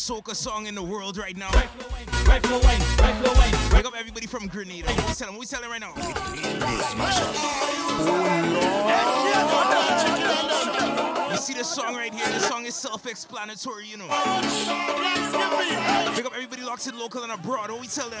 soca song in the world right now? Rifle wine, rifle wine. Wake up everybody from Grenada. We tell them, we them right now. You see the song right here? The song is self-explanatory, you know. Pick up everybody locked in local and abroad. What we tell them?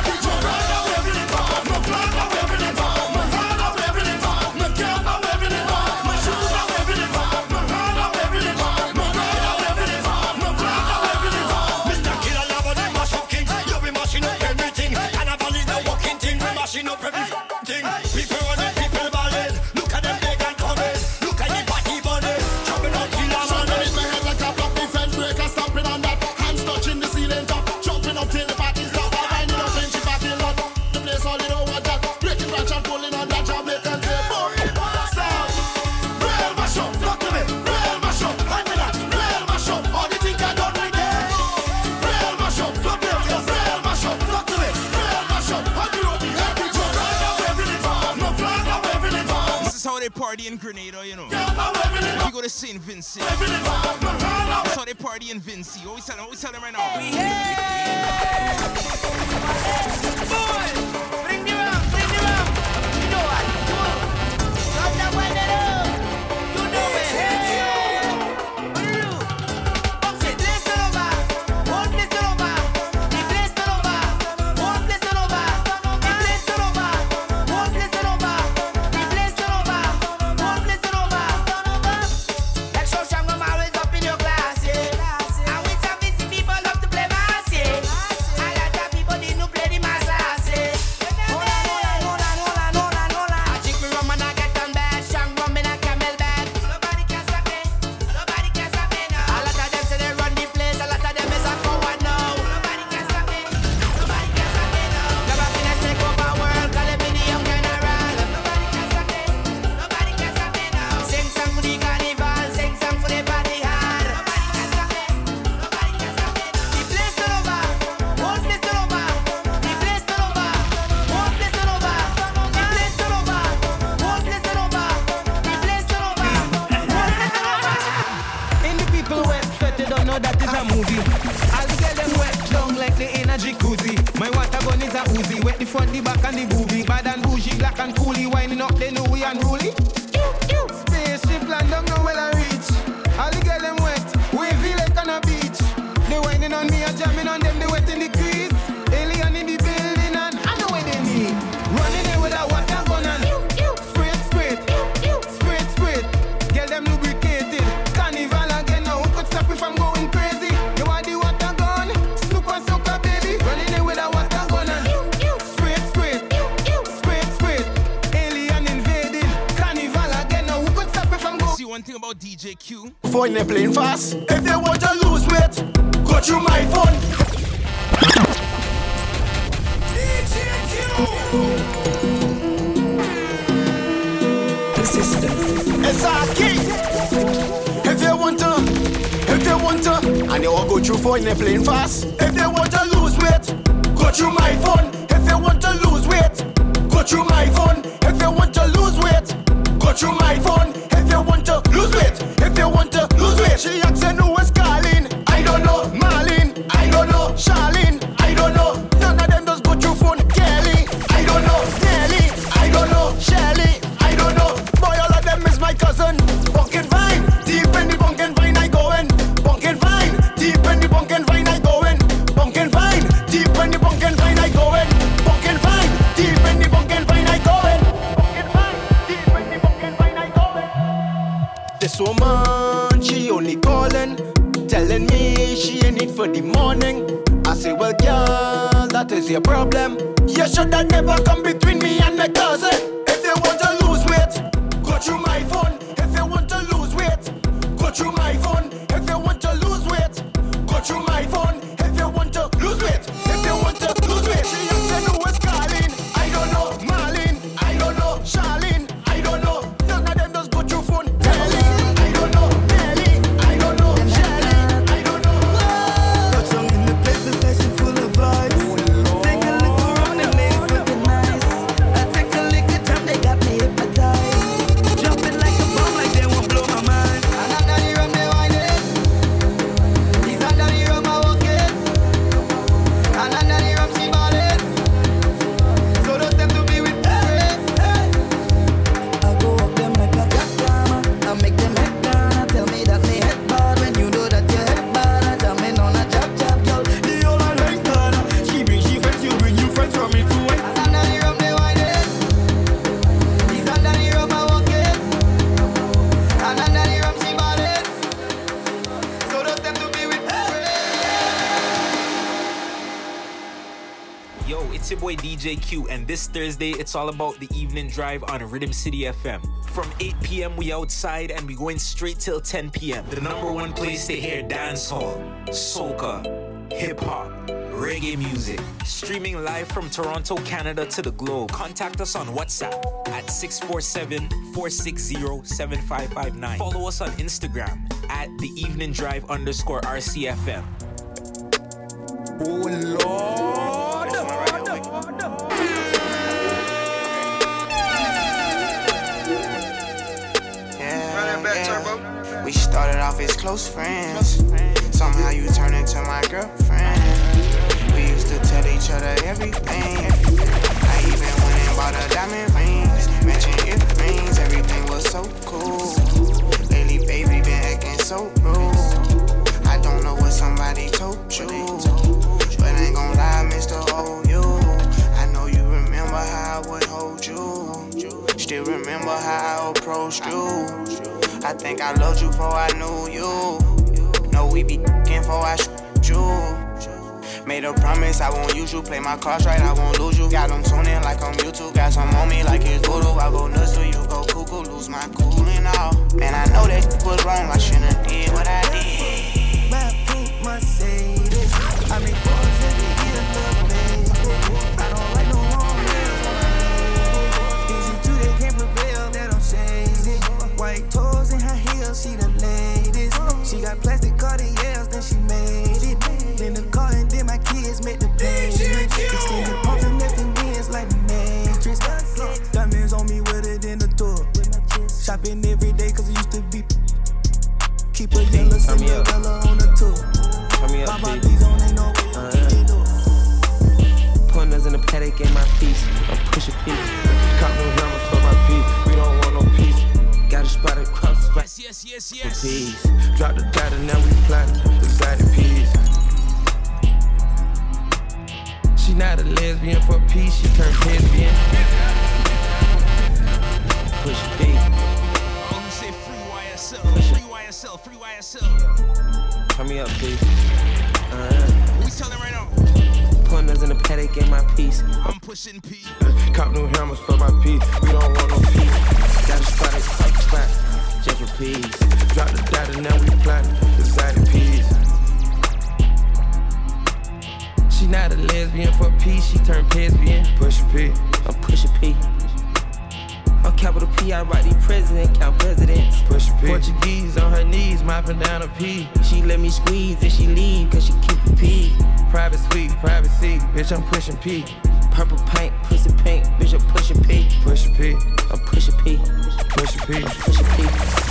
Existence. It's our key. If you want to, if you want to, and they all go through for in a plane fast. If you want to lose weight, go through my phone. If you want to lose weight, go through my phone. If you want to lose weight, go through my phone. If you want to lose weight, if you want to lose weight, she asks you. a problem. You should have never come between me and my cousin. DJ Q, and this Thursday it's all about the evening drive on Rhythm City FM. From 8 p.m. we outside and we going straight till 10 p.m. The number one place to hear dancehall, soca, hip hop reggae music. Streaming live from Toronto, Canada to the globe. Contact us on WhatsApp at 647 460 7559. Follow us on Instagram at the evening drive underscore RCFM. Close friends. Somehow you turned into my girlfriend. We used to tell each other everything. I even went and bought a diamond rings, matching earrings. Everything was so cool. Lately, baby, been acting so rude. I don't know what somebody told you, but I ain't gon' lie, Mr. OU. Oh, I know you remember how I would hold you. Still remember how I approached you. I think I loved you before I knew you. No, we be f***ing before I shoot you. Made a promise I won't use you. Play my cards right, I won't lose you. Got them tuning like I'm YouTube. Got some on me like it's voodoo. I go nuts till you go cuckoo. Lose my cool and all. Man, I know that was wrong. I shouldn't did what I did. My pink Mercedes. I make baby. I don't like no wrong lady. Is it that can't that I'm shaded? White she the latest. She got plastic Cartiers, then she made it. Then the car and then my kids make the payment. Extended pumps and nesting wins like the matrix. Diamonds on me wetter than the tour. Shopping every day cause it used to be. Keep a yellow Cinderella on the tour. Turn me up, Papa please. these on ain't no uh-huh. Pointers in the Patek in my Yes, yes, yes, Peace. Drop the data, now we plotting. Excited peace. She not a lesbian for peace. She turned lesbian. Push P. All who say free YSL, free YSL, free YSL. Turn me up, please. Uh, Who we telling right now? pointers in the Patek in my piece. I'm pushing P. Cop new hammers for my piece. We don't want no peace. Got a spot the spot. For peace. Drop the data, now we plotting. Excited peace. She not a lesbian for peace. She turned lesbian. Push P. I'm pushing P. On capital P, I write the president, count presidents. Push P. Portuguese on her knees, mopping down a P. She let me squeeze and she leave, cause she keep a P. Private suite, privacy, bitch, I'm pushing P. Purple paint, pussy pink, bitch, I'm pushing P. Pushing P. I'm pushing P. Pushing P. Pushing P.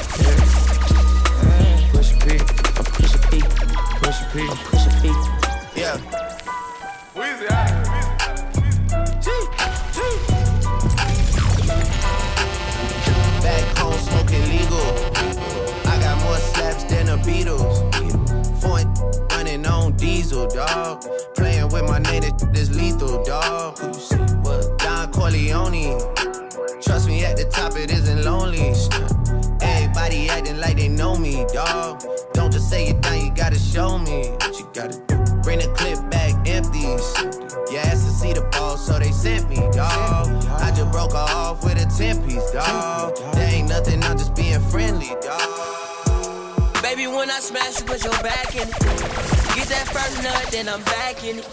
Back home smoking legal. I got more slaps than the Beatles. Four running on diesel, dog. Playing with my name, this is lethal, dog. Don Corleone. Trust me, at the top it isn't lonely. Everybody acting like they know me, dog. Don't just say it down, you gotta show me what you gotta do. Bring the clip back empty. You asked to see the ball, so they sent me, dog. I just broke her off with a 10 piece, dog. There ain't nothing, I'm just being friendly, dog. Baby, when I smash, you put your back in it. Get that first nut, then I'm back in it.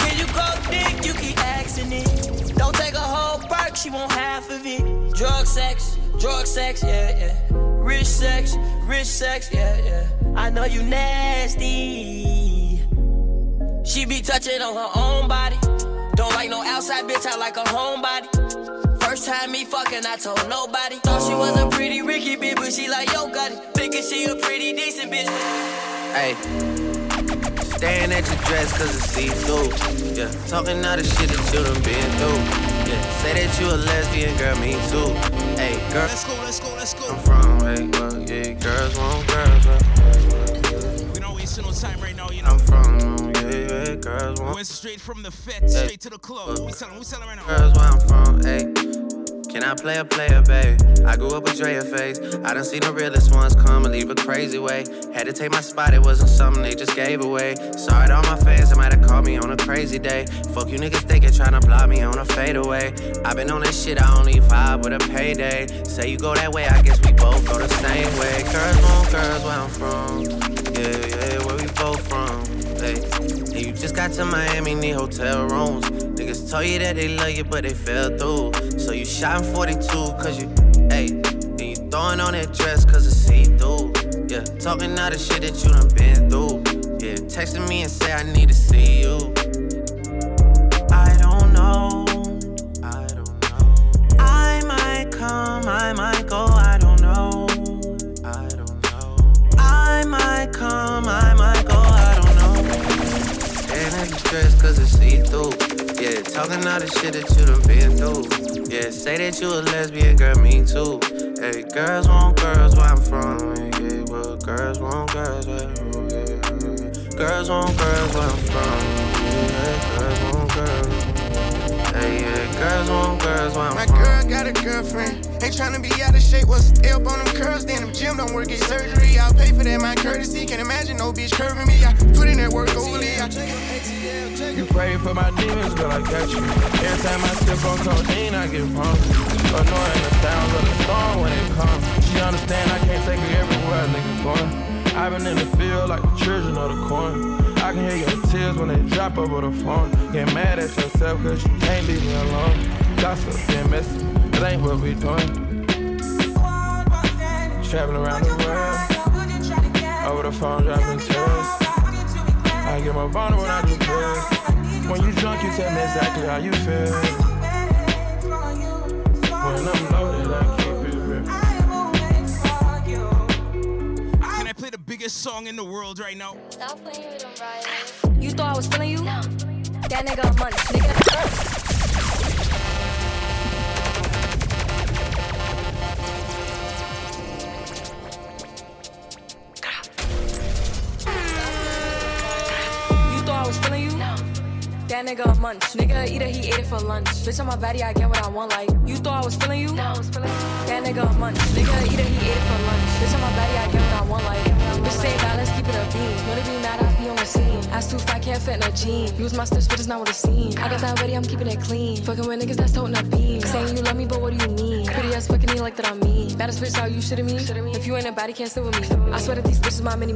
Can you go dick? You keep asking it. Don't take a whole perk, she want half of it. Drug sex, drug sex, yeah, yeah. Rich sex, rich sex, yeah, yeah. I know you nasty. She be touching on her own body. Don't like no outside bitch, I like a homebody. First time me fucking, I told nobody. Thought she was a pretty Ricky bitch, but she like yo got it. Thinking she a pretty decent bitch. Hey. Staring at your dress cause it's see-through. Yeah, talking all the shit that you done been through. Yeah, say that you a lesbian, girl, me too. Hey, girl. Let's go, let's go, let's go. I'm from, hey, well, yeah, girls want girls. We don't waste no time right now, you know. I'm from, yeah, yeah, girls want Went straight from the fet, straight to the club. We telling? Who we telling right now? girls where I'm from, hey. Can I play a player, babe? I grew up with Drea face. I done seen the realest ones come and leave a crazy way. Had to take my spot, it wasn't something they just gave away. Sorry to all my fans, they might have called me on a crazy day. Fuck you niggas thinking trying to block me on a fadeaway. i been on that shit, I only vibe with a payday. Say you go that way, I guess we both go the same way. Girls want girls where I'm from. Yeah, yeah, where we both from. Hey, and you just got to Miami, need hotel rooms. Niggas told you that they love you, but they fell through. So you shot in 42, cause you, hey, and you throwing on that dress, cause it's see through. Yeah, talking all the shit that you done been through. Yeah, texting me and say I need to see you. I don't know. I don't know. I might come, I might go, I don't know. I don't know. I might come, I might go, I don't know. And niggas stressed cause it's see through. Yeah, talking all the shit that you done been through. Yeah, say that you a lesbian, girl, me too. Hey, girls want girls where I'm from. Yeah, but girls want girls where I'm from. Yeah. Girls want girls where I'm from. Yeah, girls want girls. Hey, yeah, girls want girls I'm My girl got a girlfriend. Ain't tryna be out of shape. What's the up on them curls? Then them gym don't work, get surgery. I'll pay for that, my courtesy. Can't imagine no bitch curving me. I put in that work overly. I You pray for my demons, girl, I got you. Every time I step on codeine, I get pumped. Annoying the sounds of the storm when it comes. She understand I can't take her everywhere nigga going. I've been in the field like the children of the corn. I can hear your tears when they drop over the phone. Get mad at yourself cause you can't leave me alone. Gossip and messy, that ain't what we doing. Traveling around the world. Over the phone, dropping tears. I get more vulnerable when I do pills. When you drunk, you tell me exactly how you feel. When I'm loaded, I keep biggest song in the world right now? Stop playing with them, Ryan. You thought I was feeling you? That nigga a munch, nigga. That nigga a munch. Nigga eat it, he ate it for lunch. Bitch, on my body, I get what I want. Like, you thought I was feeling you? no i'm feeling That nigga a munch. Nigga eat it, he ate it for lunch. Bitch, on my body, I get what I want. Like, bitch, say God, let's keep it a beam. To be mad, I be on the scene. Ass too fat, can't fit in a jean. Use my steps, but it's not what it seems. I got that ready, I'm keeping it clean. Fucking with niggas that's toting a beam. Saying you love me, but what do you mean? Pretty ass fucking me like that I'm me. Baddest bitch, how you shitting me? If you ain't a baddie, can't sit with me. I swear that these bitches my mini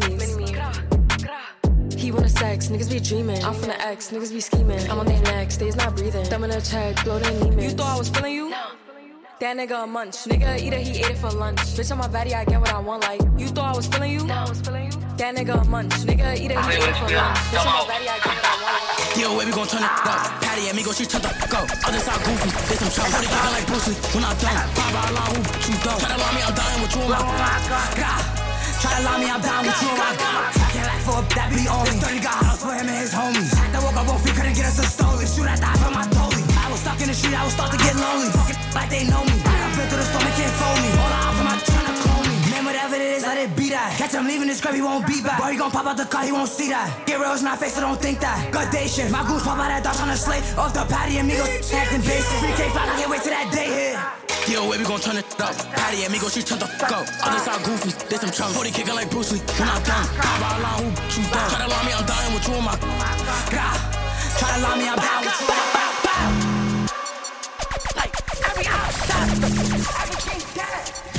me's. He wanna sex, niggas be dreaming. I'm from the X, niggas be scheming. I'm on their necks, they's not breathing. Thumb in a check, blow their Neiman. You thought I was feeling you? That nigga a munch. Nigga eat it, he ate it for lunch. Bitch, on my body, I get what I want. Like, you thought I was feeling you? Nah, filling you. That nigga a munch. Nigga eat it, he ate it for lunch. Bitch, on my body, I get what I want. Yo, way we gon' turn it up. Patty and me go, she turn the fuck up. Other side goofy, there's some trouble. Body kicking like Bruce Lee when I'm done. Bye bye, line, who you don't. Try to lie me, I'm dying with you and oh my God. Try to lie me, I'm down with you and my God. I can't lack for that be on me. 30 got house for him and his homies. Had to walk up both feet, couldn't get us a stolen. Shoot at that from my dolly. I was stuck in the street, I was start to get lonely. Talking like they know me. I've been through the storm, they can't fold me. Whatever it is, let it be that. Catch him leaving this crib, he won't be back. Boy, he gon' pop out the car, he won't see that. Get real, it's not fake, so don't think that. Good day shift. My goose pop out that dog trying to slay. Off the patty, amigo, acting basic. 3K fly, I can't wait till that day hit. Yo, way we gon' turn it up. Patty and me go, she turn the fuck up. Other side goofies, they some chunks. 40 kicking like Bruce Lee when I'm done. Line, who you done? Try to lie me, I'm dying with you and my God. Try to lie me, I'm down with you. Like every outside, everything dead.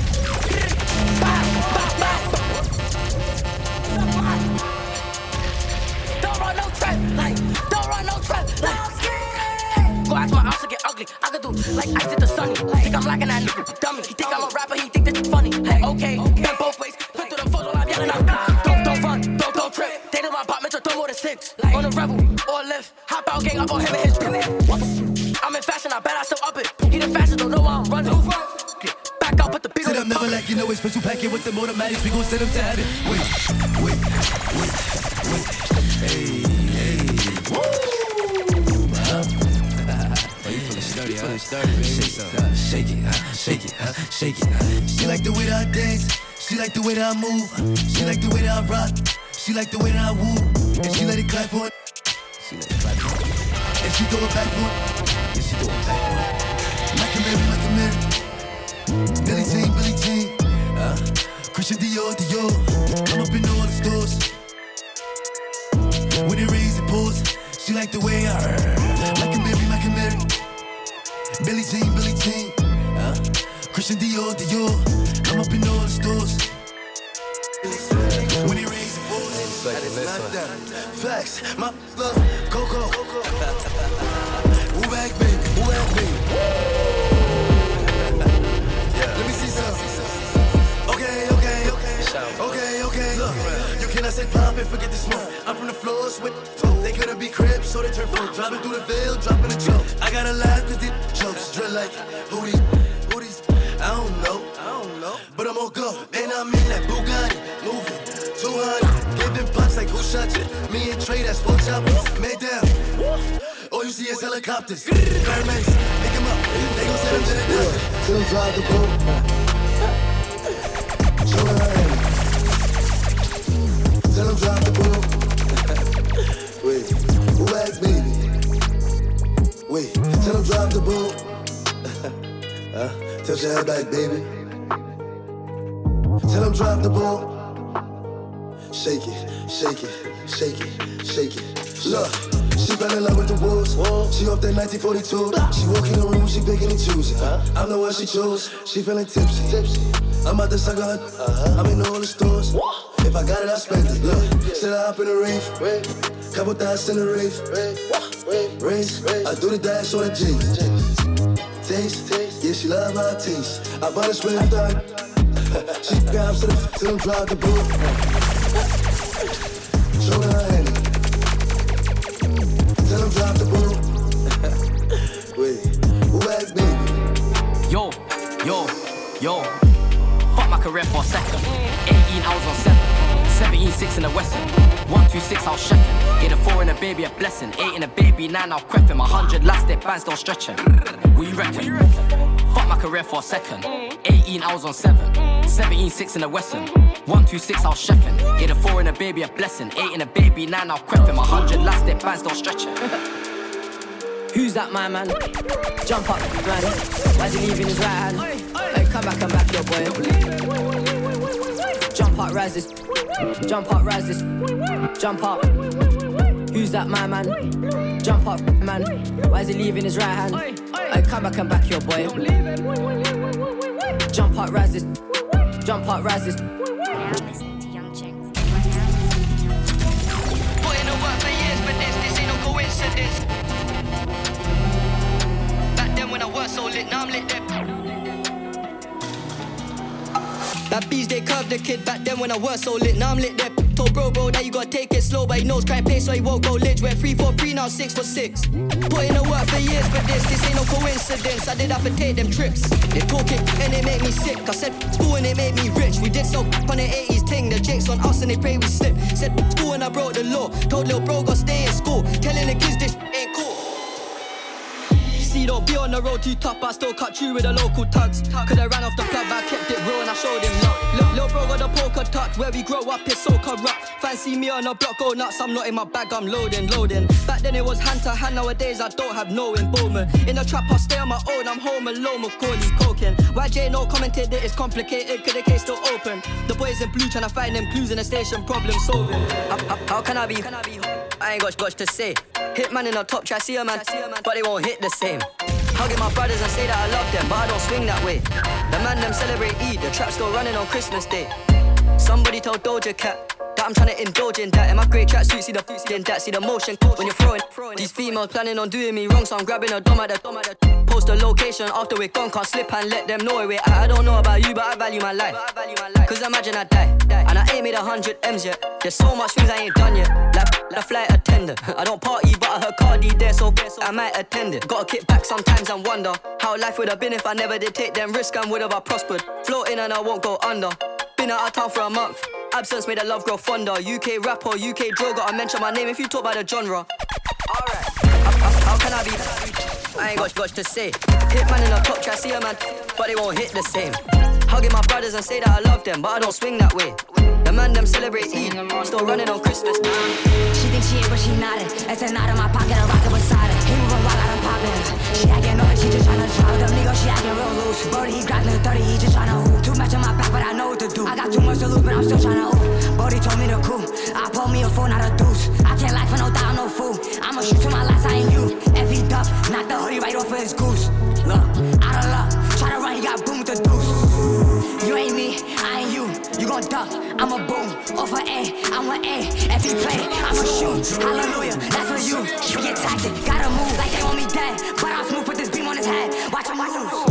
Run like. Go ask my ops to get ugly. I could do like ice at the sunny. Think I'm lacking that nigga, dummy. He think I'm a rapper, he think this funny. Hey, okay, went both ways. Look through them photos, I'm yelling out. Don't, don't run, don't, don't trip. They know my apartment, so throw more than six. On a rebel or lift, hop out, gang up on him and his pimp. I'm in fashion, I bet I still up it. He the fastest, don't know why I'm running. Back out, put the beat on the never like you know it's special packet with the automatics. We gon' send them to heaven. Wait, wait, wait, wait. Hey. Sturdy, huh? Sturdy, baby. Shake it, shake it, shake it, shake it. She like the way that I dance. She like the way that I move. She like the way that I rock. She like the way that I woo. And she let it clap for it. She let it clap for it. And she throw it back for it. Yeah, she throw it back for it. Like a mirror, like a mirror. Billie Jean, Billie Jean. Uh, Christian Dior, Dior. I'm up in all the stores. When it rains, it pours. She like the way I Billie Jean, Billie Jean. Uh, Christian Dior, Dior. I'm up in all the stores. When it rains, it pours. Like Facts, my love, Coco. You say pop and forget the smoke. I'm from the floors with They couldn't be cribs, so they turn folk. Driving through the veil, dropping a joke. I gotta laugh cause these jokes drill like who these, who I don't know. I don't know. But I'm on go, and I'm in that Bugatti, moving 200. Trade that's four choppers, made down. All you see is helicopters. Paramedics, pick him up. They gon' send him to the doctor. Till him drive the boat. Tell him drive the boat. Wait, asked baby? Wait, tell him drive the boat. huh? Tilt your head back, baby. Tell him drive the boat. Shake it, shake it, shake it, shake it. Look, she fell in love with the wolves. She off that 1942. She walk in the room, she picking and choosing. I'm the one she chose. She feeling tipsy. I'm about to suck. I'm in all the stores. If I got it, I spend it. Look, sit hop in the rave. Couple thousand in the rave. Race, I do the dash on the jeans. Taste, yeah, she love my taste. I bought a split done. she grabs to the till them drive the boat. Show her her hand. Tell them drive the boat. Wait, who asked baby? Yo, yo, yo. Fuck my career for a second. 18 hours on 7. 17 6 in the Western. 1 2 6 I was chefing. Get a 4 in a baby, a blessing. 8 in a baby, 9 I'll crep him. 100 last day bands still stretching. What you reckon? Fuck my career for a second. 18 I was on 7. 17 6 in the Western. 1 2 6 I was chefing. Get a 4 in a baby, a blessing. 8 in a baby, 9 I'll crep him. 100 last day bands still stretching. Who's that, my man? Jump up, man. Why's he leaving his right hand? Hey, come back, come back, yo, boy. Jump up, rise this. Jump up, rise this. Jump up. Who's that, my man? Jump up, man. Why is he leaving his right hand? Hey, come back, come back, yo, boy. Jump up, rise this. Jump up, rise this. Put in the work for years for this, this ain't no coincidence. Back then when I was so lit, now I'm lit there. That bees they curved the kid back then when I was so lit. Now I'm lit there. Told bro, bro, that you gotta take it slow, but he knows crime pace, so he won't go lich. Went three for three, now six for six. Put in the work for years for this, this ain't no coincidence. I did have to take them trips. They talk it and it made me sick. I said school and it made me rich. We did so on the 80s thing. The jakes on us and they pray we slip. Said school and I broke the law. Told little bro go stay in school. Telling the kids this ain't cool. See, don't be on the road too tough, I still cut you with the local tugs. Coulda ran off the club, I kept it real and I showed him. Look, little bro got the poker touch, where we grow up is so corrupt. Fancy me on a block, go nuts, I'm not in my bag, I'm loading, loading. Back then it was hand to hand, nowadays I don't have no involvement. In the trap, I stay on my own, I'm home alone, Macaulay Culkin. YJ no commented that it's complicated, cause the case still open. The boys in blue trying to find them clues in the station, problem solving. How, how, how can I be? I ain't got much to say. Hit man in the top, try see a man, but they won't hit the same. Hugging my brothers and say that I love them, but I don't swing that way. The man them celebrate Eid, the trap still running on Christmas Day. Somebody told Doja Cat that I'm trying to indulge in that. In my great tracksuit, see the in that, see the motion when you're throwing. These females planning on doing me wrong, so I'm grabbing a dom at the dom at the post the location after we're gone. Can't slip and let them know where we're at. I don't know about you, but I value my life. Cause imagine I die, and I ain't made a hundred M's yet. There's so much things I ain't done yet. Like a flight attendant. I don't party, but I heard Cardi there, so I might attend it. Gotta kick back sometimes and wonder how life would have been if I never did take them risks and would have I prospered. Floating and I won't go under. Been out of town for a month. Absence made the love grow fonder. UK rapper, UK droga. I mention my name if you talk about the genre. Alright, how, can I be? I ain't got much to say. Hit man in the top, try see a man, but they won't hit the same. Hugging my brothers and say that I love them, but I don't swing that way. The man them celebrate Eid, still running on Christmas. She thinks she ain't, but she not it. It's a knot in my pocket, a rocket beside it. He moving wild, got him poppin'. She acting naughty, she just tryna drop them niggas. She acting real loose. Brody, he the 30, he just tryna to do. I got too much to lose, but I'm still tryna hoop. Brody told me to cool. I pulled me a phone, not a deuce. I can't lie for no doubt, no fool. I'ma shoot to my last, I ain't you. If he duck, knock the hoodie right off of his goose. Look, out of luck. Try to run, he got boom with the deuce. You ain't me, I ain't you. You gon' duck, I'ma boom. Off a i'm a A. If he play, I'ma shoot. Hallelujah, that's for you. We get tactic, gotta move like they want me dead. But I'm smooth with this beam on his head. Watch him move. Ten,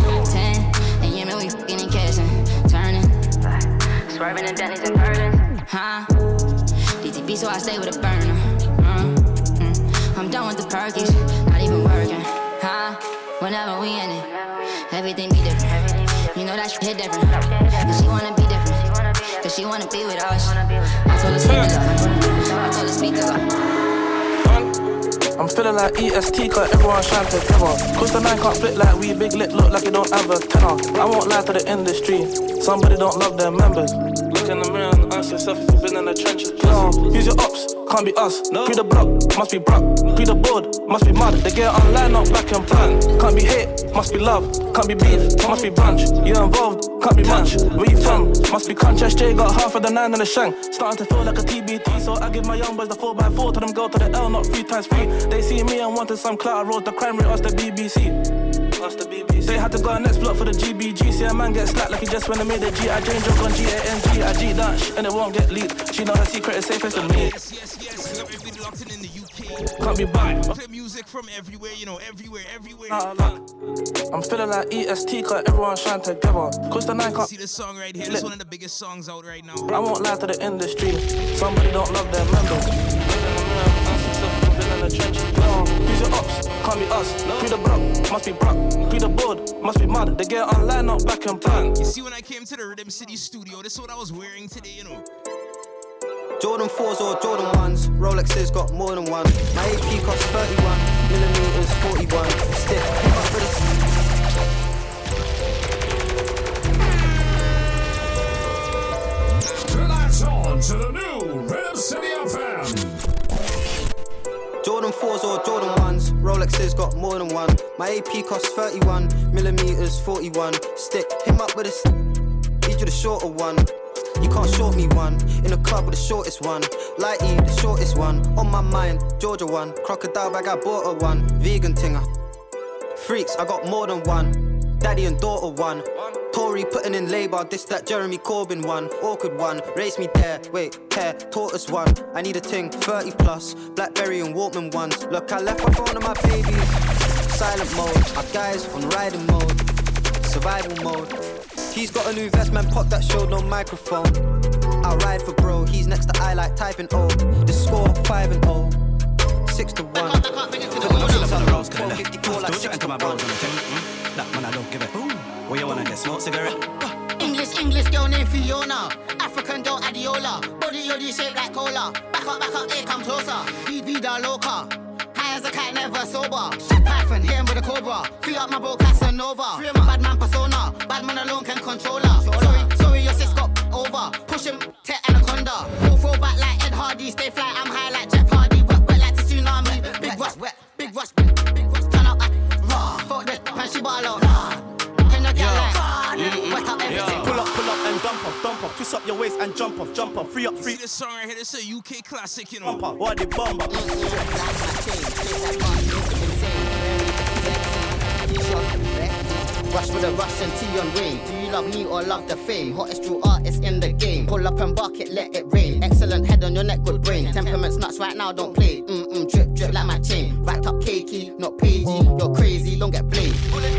swerving and Denny's and burdens, huh? DTP, so I stay with a burner. Uh, mm. I'm done with the perkies, not even working, huh? Whenever we in it, everything be different. You know that shit hit different. Cause she wanna be different. Cause she wanna be with us. I told her speakers up. I told her speakers up. I'm feeling like EST, cause everyone shine together. Cause the nine can't flip like we big lit, look like you don't have a tenor. I won't lie to the industry, somebody don't love their members. Look in the mirror and ask yourself if you've been in the trenches. No, use your ops, can't be us. Pre the block, must be Brock. Pre the board, must be mud. They get online, not back and plan. Can't be hate, must be love. Can't be beef, must be brunch. You involved, can't be much. Where you from? Must be crunch. SJ got half of the nine and the shank. Starting to feel like a TBT, so I give my young boys the 4x4. Tell them go to the L, not three times three. They see me and wanted some clout. I wrote the crime rate, ask the BBC. The. They had to go next block for the GBG. See a man get slapped like he just went and made a G. I change up on G A N G. I G that sh- and it won't get leaked. She know her secret is safest with me. Yes, yes, yes. Locked in the. Can't be bad. Play music from everywhere, you know, everywhere, everywhere. Nah, look. I'm feeling like EST, cause everyone shine together. Cause the nine can't. See this song right here. This is one of the biggest songs out right now. I won't lie to the industry. Somebody don't love their members. Been in the trenches. No, use your ops, can't be us. Pre the block, must be Brock. Pre the board, must be mud. They get online, not back and plan. You see, when I came to the Rhythm City studio, this is what I was wearing today, you know. Jordan 4s or Jordan 1s, Rolexes got more than one. My AP costs 31, millimeters 41. Stick, pick up for the Relax on to the new Rhythm City FM. Jordan 4s or Jordan 1s, Rolexes got more than one. My AP costs 31, millimeters 41. Stick, him up with a stick. Need you the shorter one. You can't short me one. In the club with the shortest one. Lighty, the shortest one. On my mind, Georgia one. Crocodile bag, I bought a one. Vegan tinger. Freaks, I got more than one. Daddy and daughter one. Tory putting in labour, this that Jeremy Corbyn one. Awkward one, race me there, wait, hair, tortoise one. I need a ting, 30 plus, Blackberry and Walkman ones. Look, I left my phone and my babies. Silent mode, our guys on riding mode, survival mode. He's got a new vest, man, pop that showed no microphone. I'll ride for bro, he's next to I like typing O. The score 5 and 0. 6 to 1. For the kids, I love 12, 54 like 6 to 1. Hmm? That man, I don't give it. Where you wanna get smoke cigarette? English, English girl named Fiona. African girl Adiola. Body yoddy shaped like cola. Back up, back up, here come closer. Be vida loca. High as a kite, never sober. Shit Python, hit him with a cobra. Free up my bro Casanova. Free my bad man persona. Bad man alone can control her. Sorry, sorry, your sis got over. Push him, te anaconda. Go throw back like Ed Hardy. Stay fly, I'm high like Jeff Hardy. Wet, wet like a tsunami. Big rush, wet, big rush, big, big rush. Turn up, raw. Fuck this, man, she ball out. Can you get like, wet up everything. Pull up, pull up and dump off, dump off. Twist up your waist and jump off, jump off. Free up, free. See this song right here. This is a UK classic, you know. Bumper, what the bomber? Rush with a Russian tea on Wayne. Do you love me or love the fame? Hottest true artist in the game. Pull up and bark it, let it rain. Excellent head on your neck, good brain. Temperaments nuts right now, don't play. Mm mm, drip drip like my chain. Wrapped up cakey, not pagey. You're crazy, don't get blamed.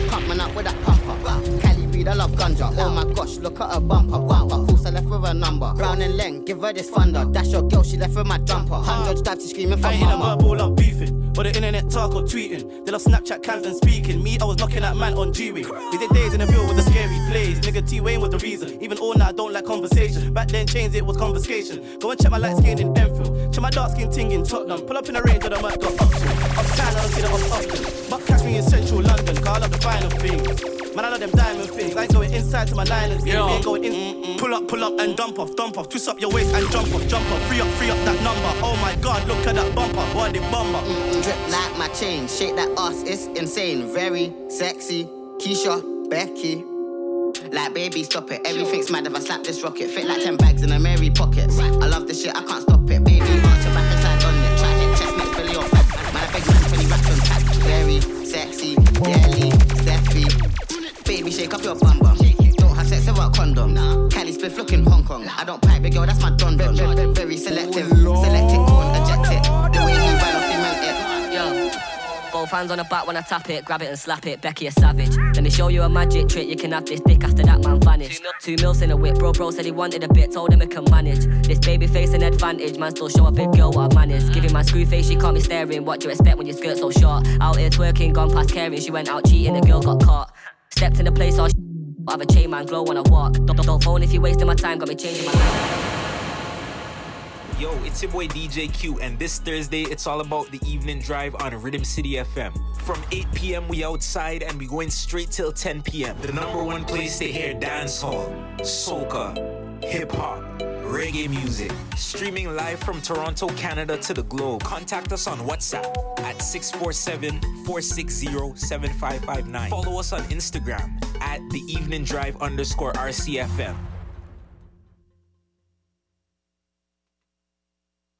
Pump man up with that pumper. Cali breed, I love ganja. Oh my gosh, look at her bumper. Wow, of course I left with a number. Brown and Leng, give her this thunder. That's your girl, she left with my jumper. Hundred stabs, she screaming for I ain't a mama. verbal, love beefing. Or the internet talk or tweeting. They love Snapchat cams and speaking. Me, I was knocking at man on G-Wing. These days in the real with the scary plays. Nigga T Wayne was the reason. Even all night, don't like conversation. Back then, chains, it was confiscation. Go and check my light skin in Enfield. Check my dark skin ting in Tottenham. Pull up in the range of the Merc got option. Uptown, I don't see them off often. But catch me in central London, cause I love the final things. Man, I love them diamond things. I ain't going inside to my nylon thing. We ain't going in. Pull up, pull up and dump off, dump off. Twist up your waist and jump off, jump off. Free up, free up that number. Oh my god, look at that bumper. What the bomber. Mm, drip like my chain, shake that ass, it's insane. Very sexy, Keisha, Becky. Like baby, stop it. Everything's mad if I slap this rocket. Fit like ten bags in a Mary pockets. I love this shit, I can't stop it. Baby, arch your back and slide on it. Try hit chest, next Billy off. Man, I beg man when he raps on tap. Very sexy, girly, Steffi. Baby, shake up your bum bum. Don't have sex without condom. Cali spliff looking Hong Kong. I don't pipe, big girl, that's my don don. Very selective, select it, corn, eject it. The way you ride off, you melt it. Yo. Hands on the back when I tap it, grab it and slap it. Becky a savage. Let me show you a magic trick. You can have this dick after that man vanished. Two mils in a whip, bro. Bro said he wanted a bit, told him he can manage. This baby face an advantage, man. Still show a big girl what I managed. Giving my screw face, she can't be staring. What do you expect when your skirt so short? Out here twerking, gone past caring. She went out cheating, the girl got caught. Stepped in the place, all I have a chain man glow when I walk. Don't, don't phone if you're wasting my time, got me changing my life. Yo, it's your boy DJ Q, and this Thursday it's all about the evening drive on Rhythm City FM. From 8 p.m. we outside and we going straight till 10 p.m. The number one place to hear dancehall, soca, hip hop, reggae music. Streaming live from Toronto, Canada to the globe. Contact us on WhatsApp at 647-460-7559. Follow us on Instagram at the evening drive underscore RCFM.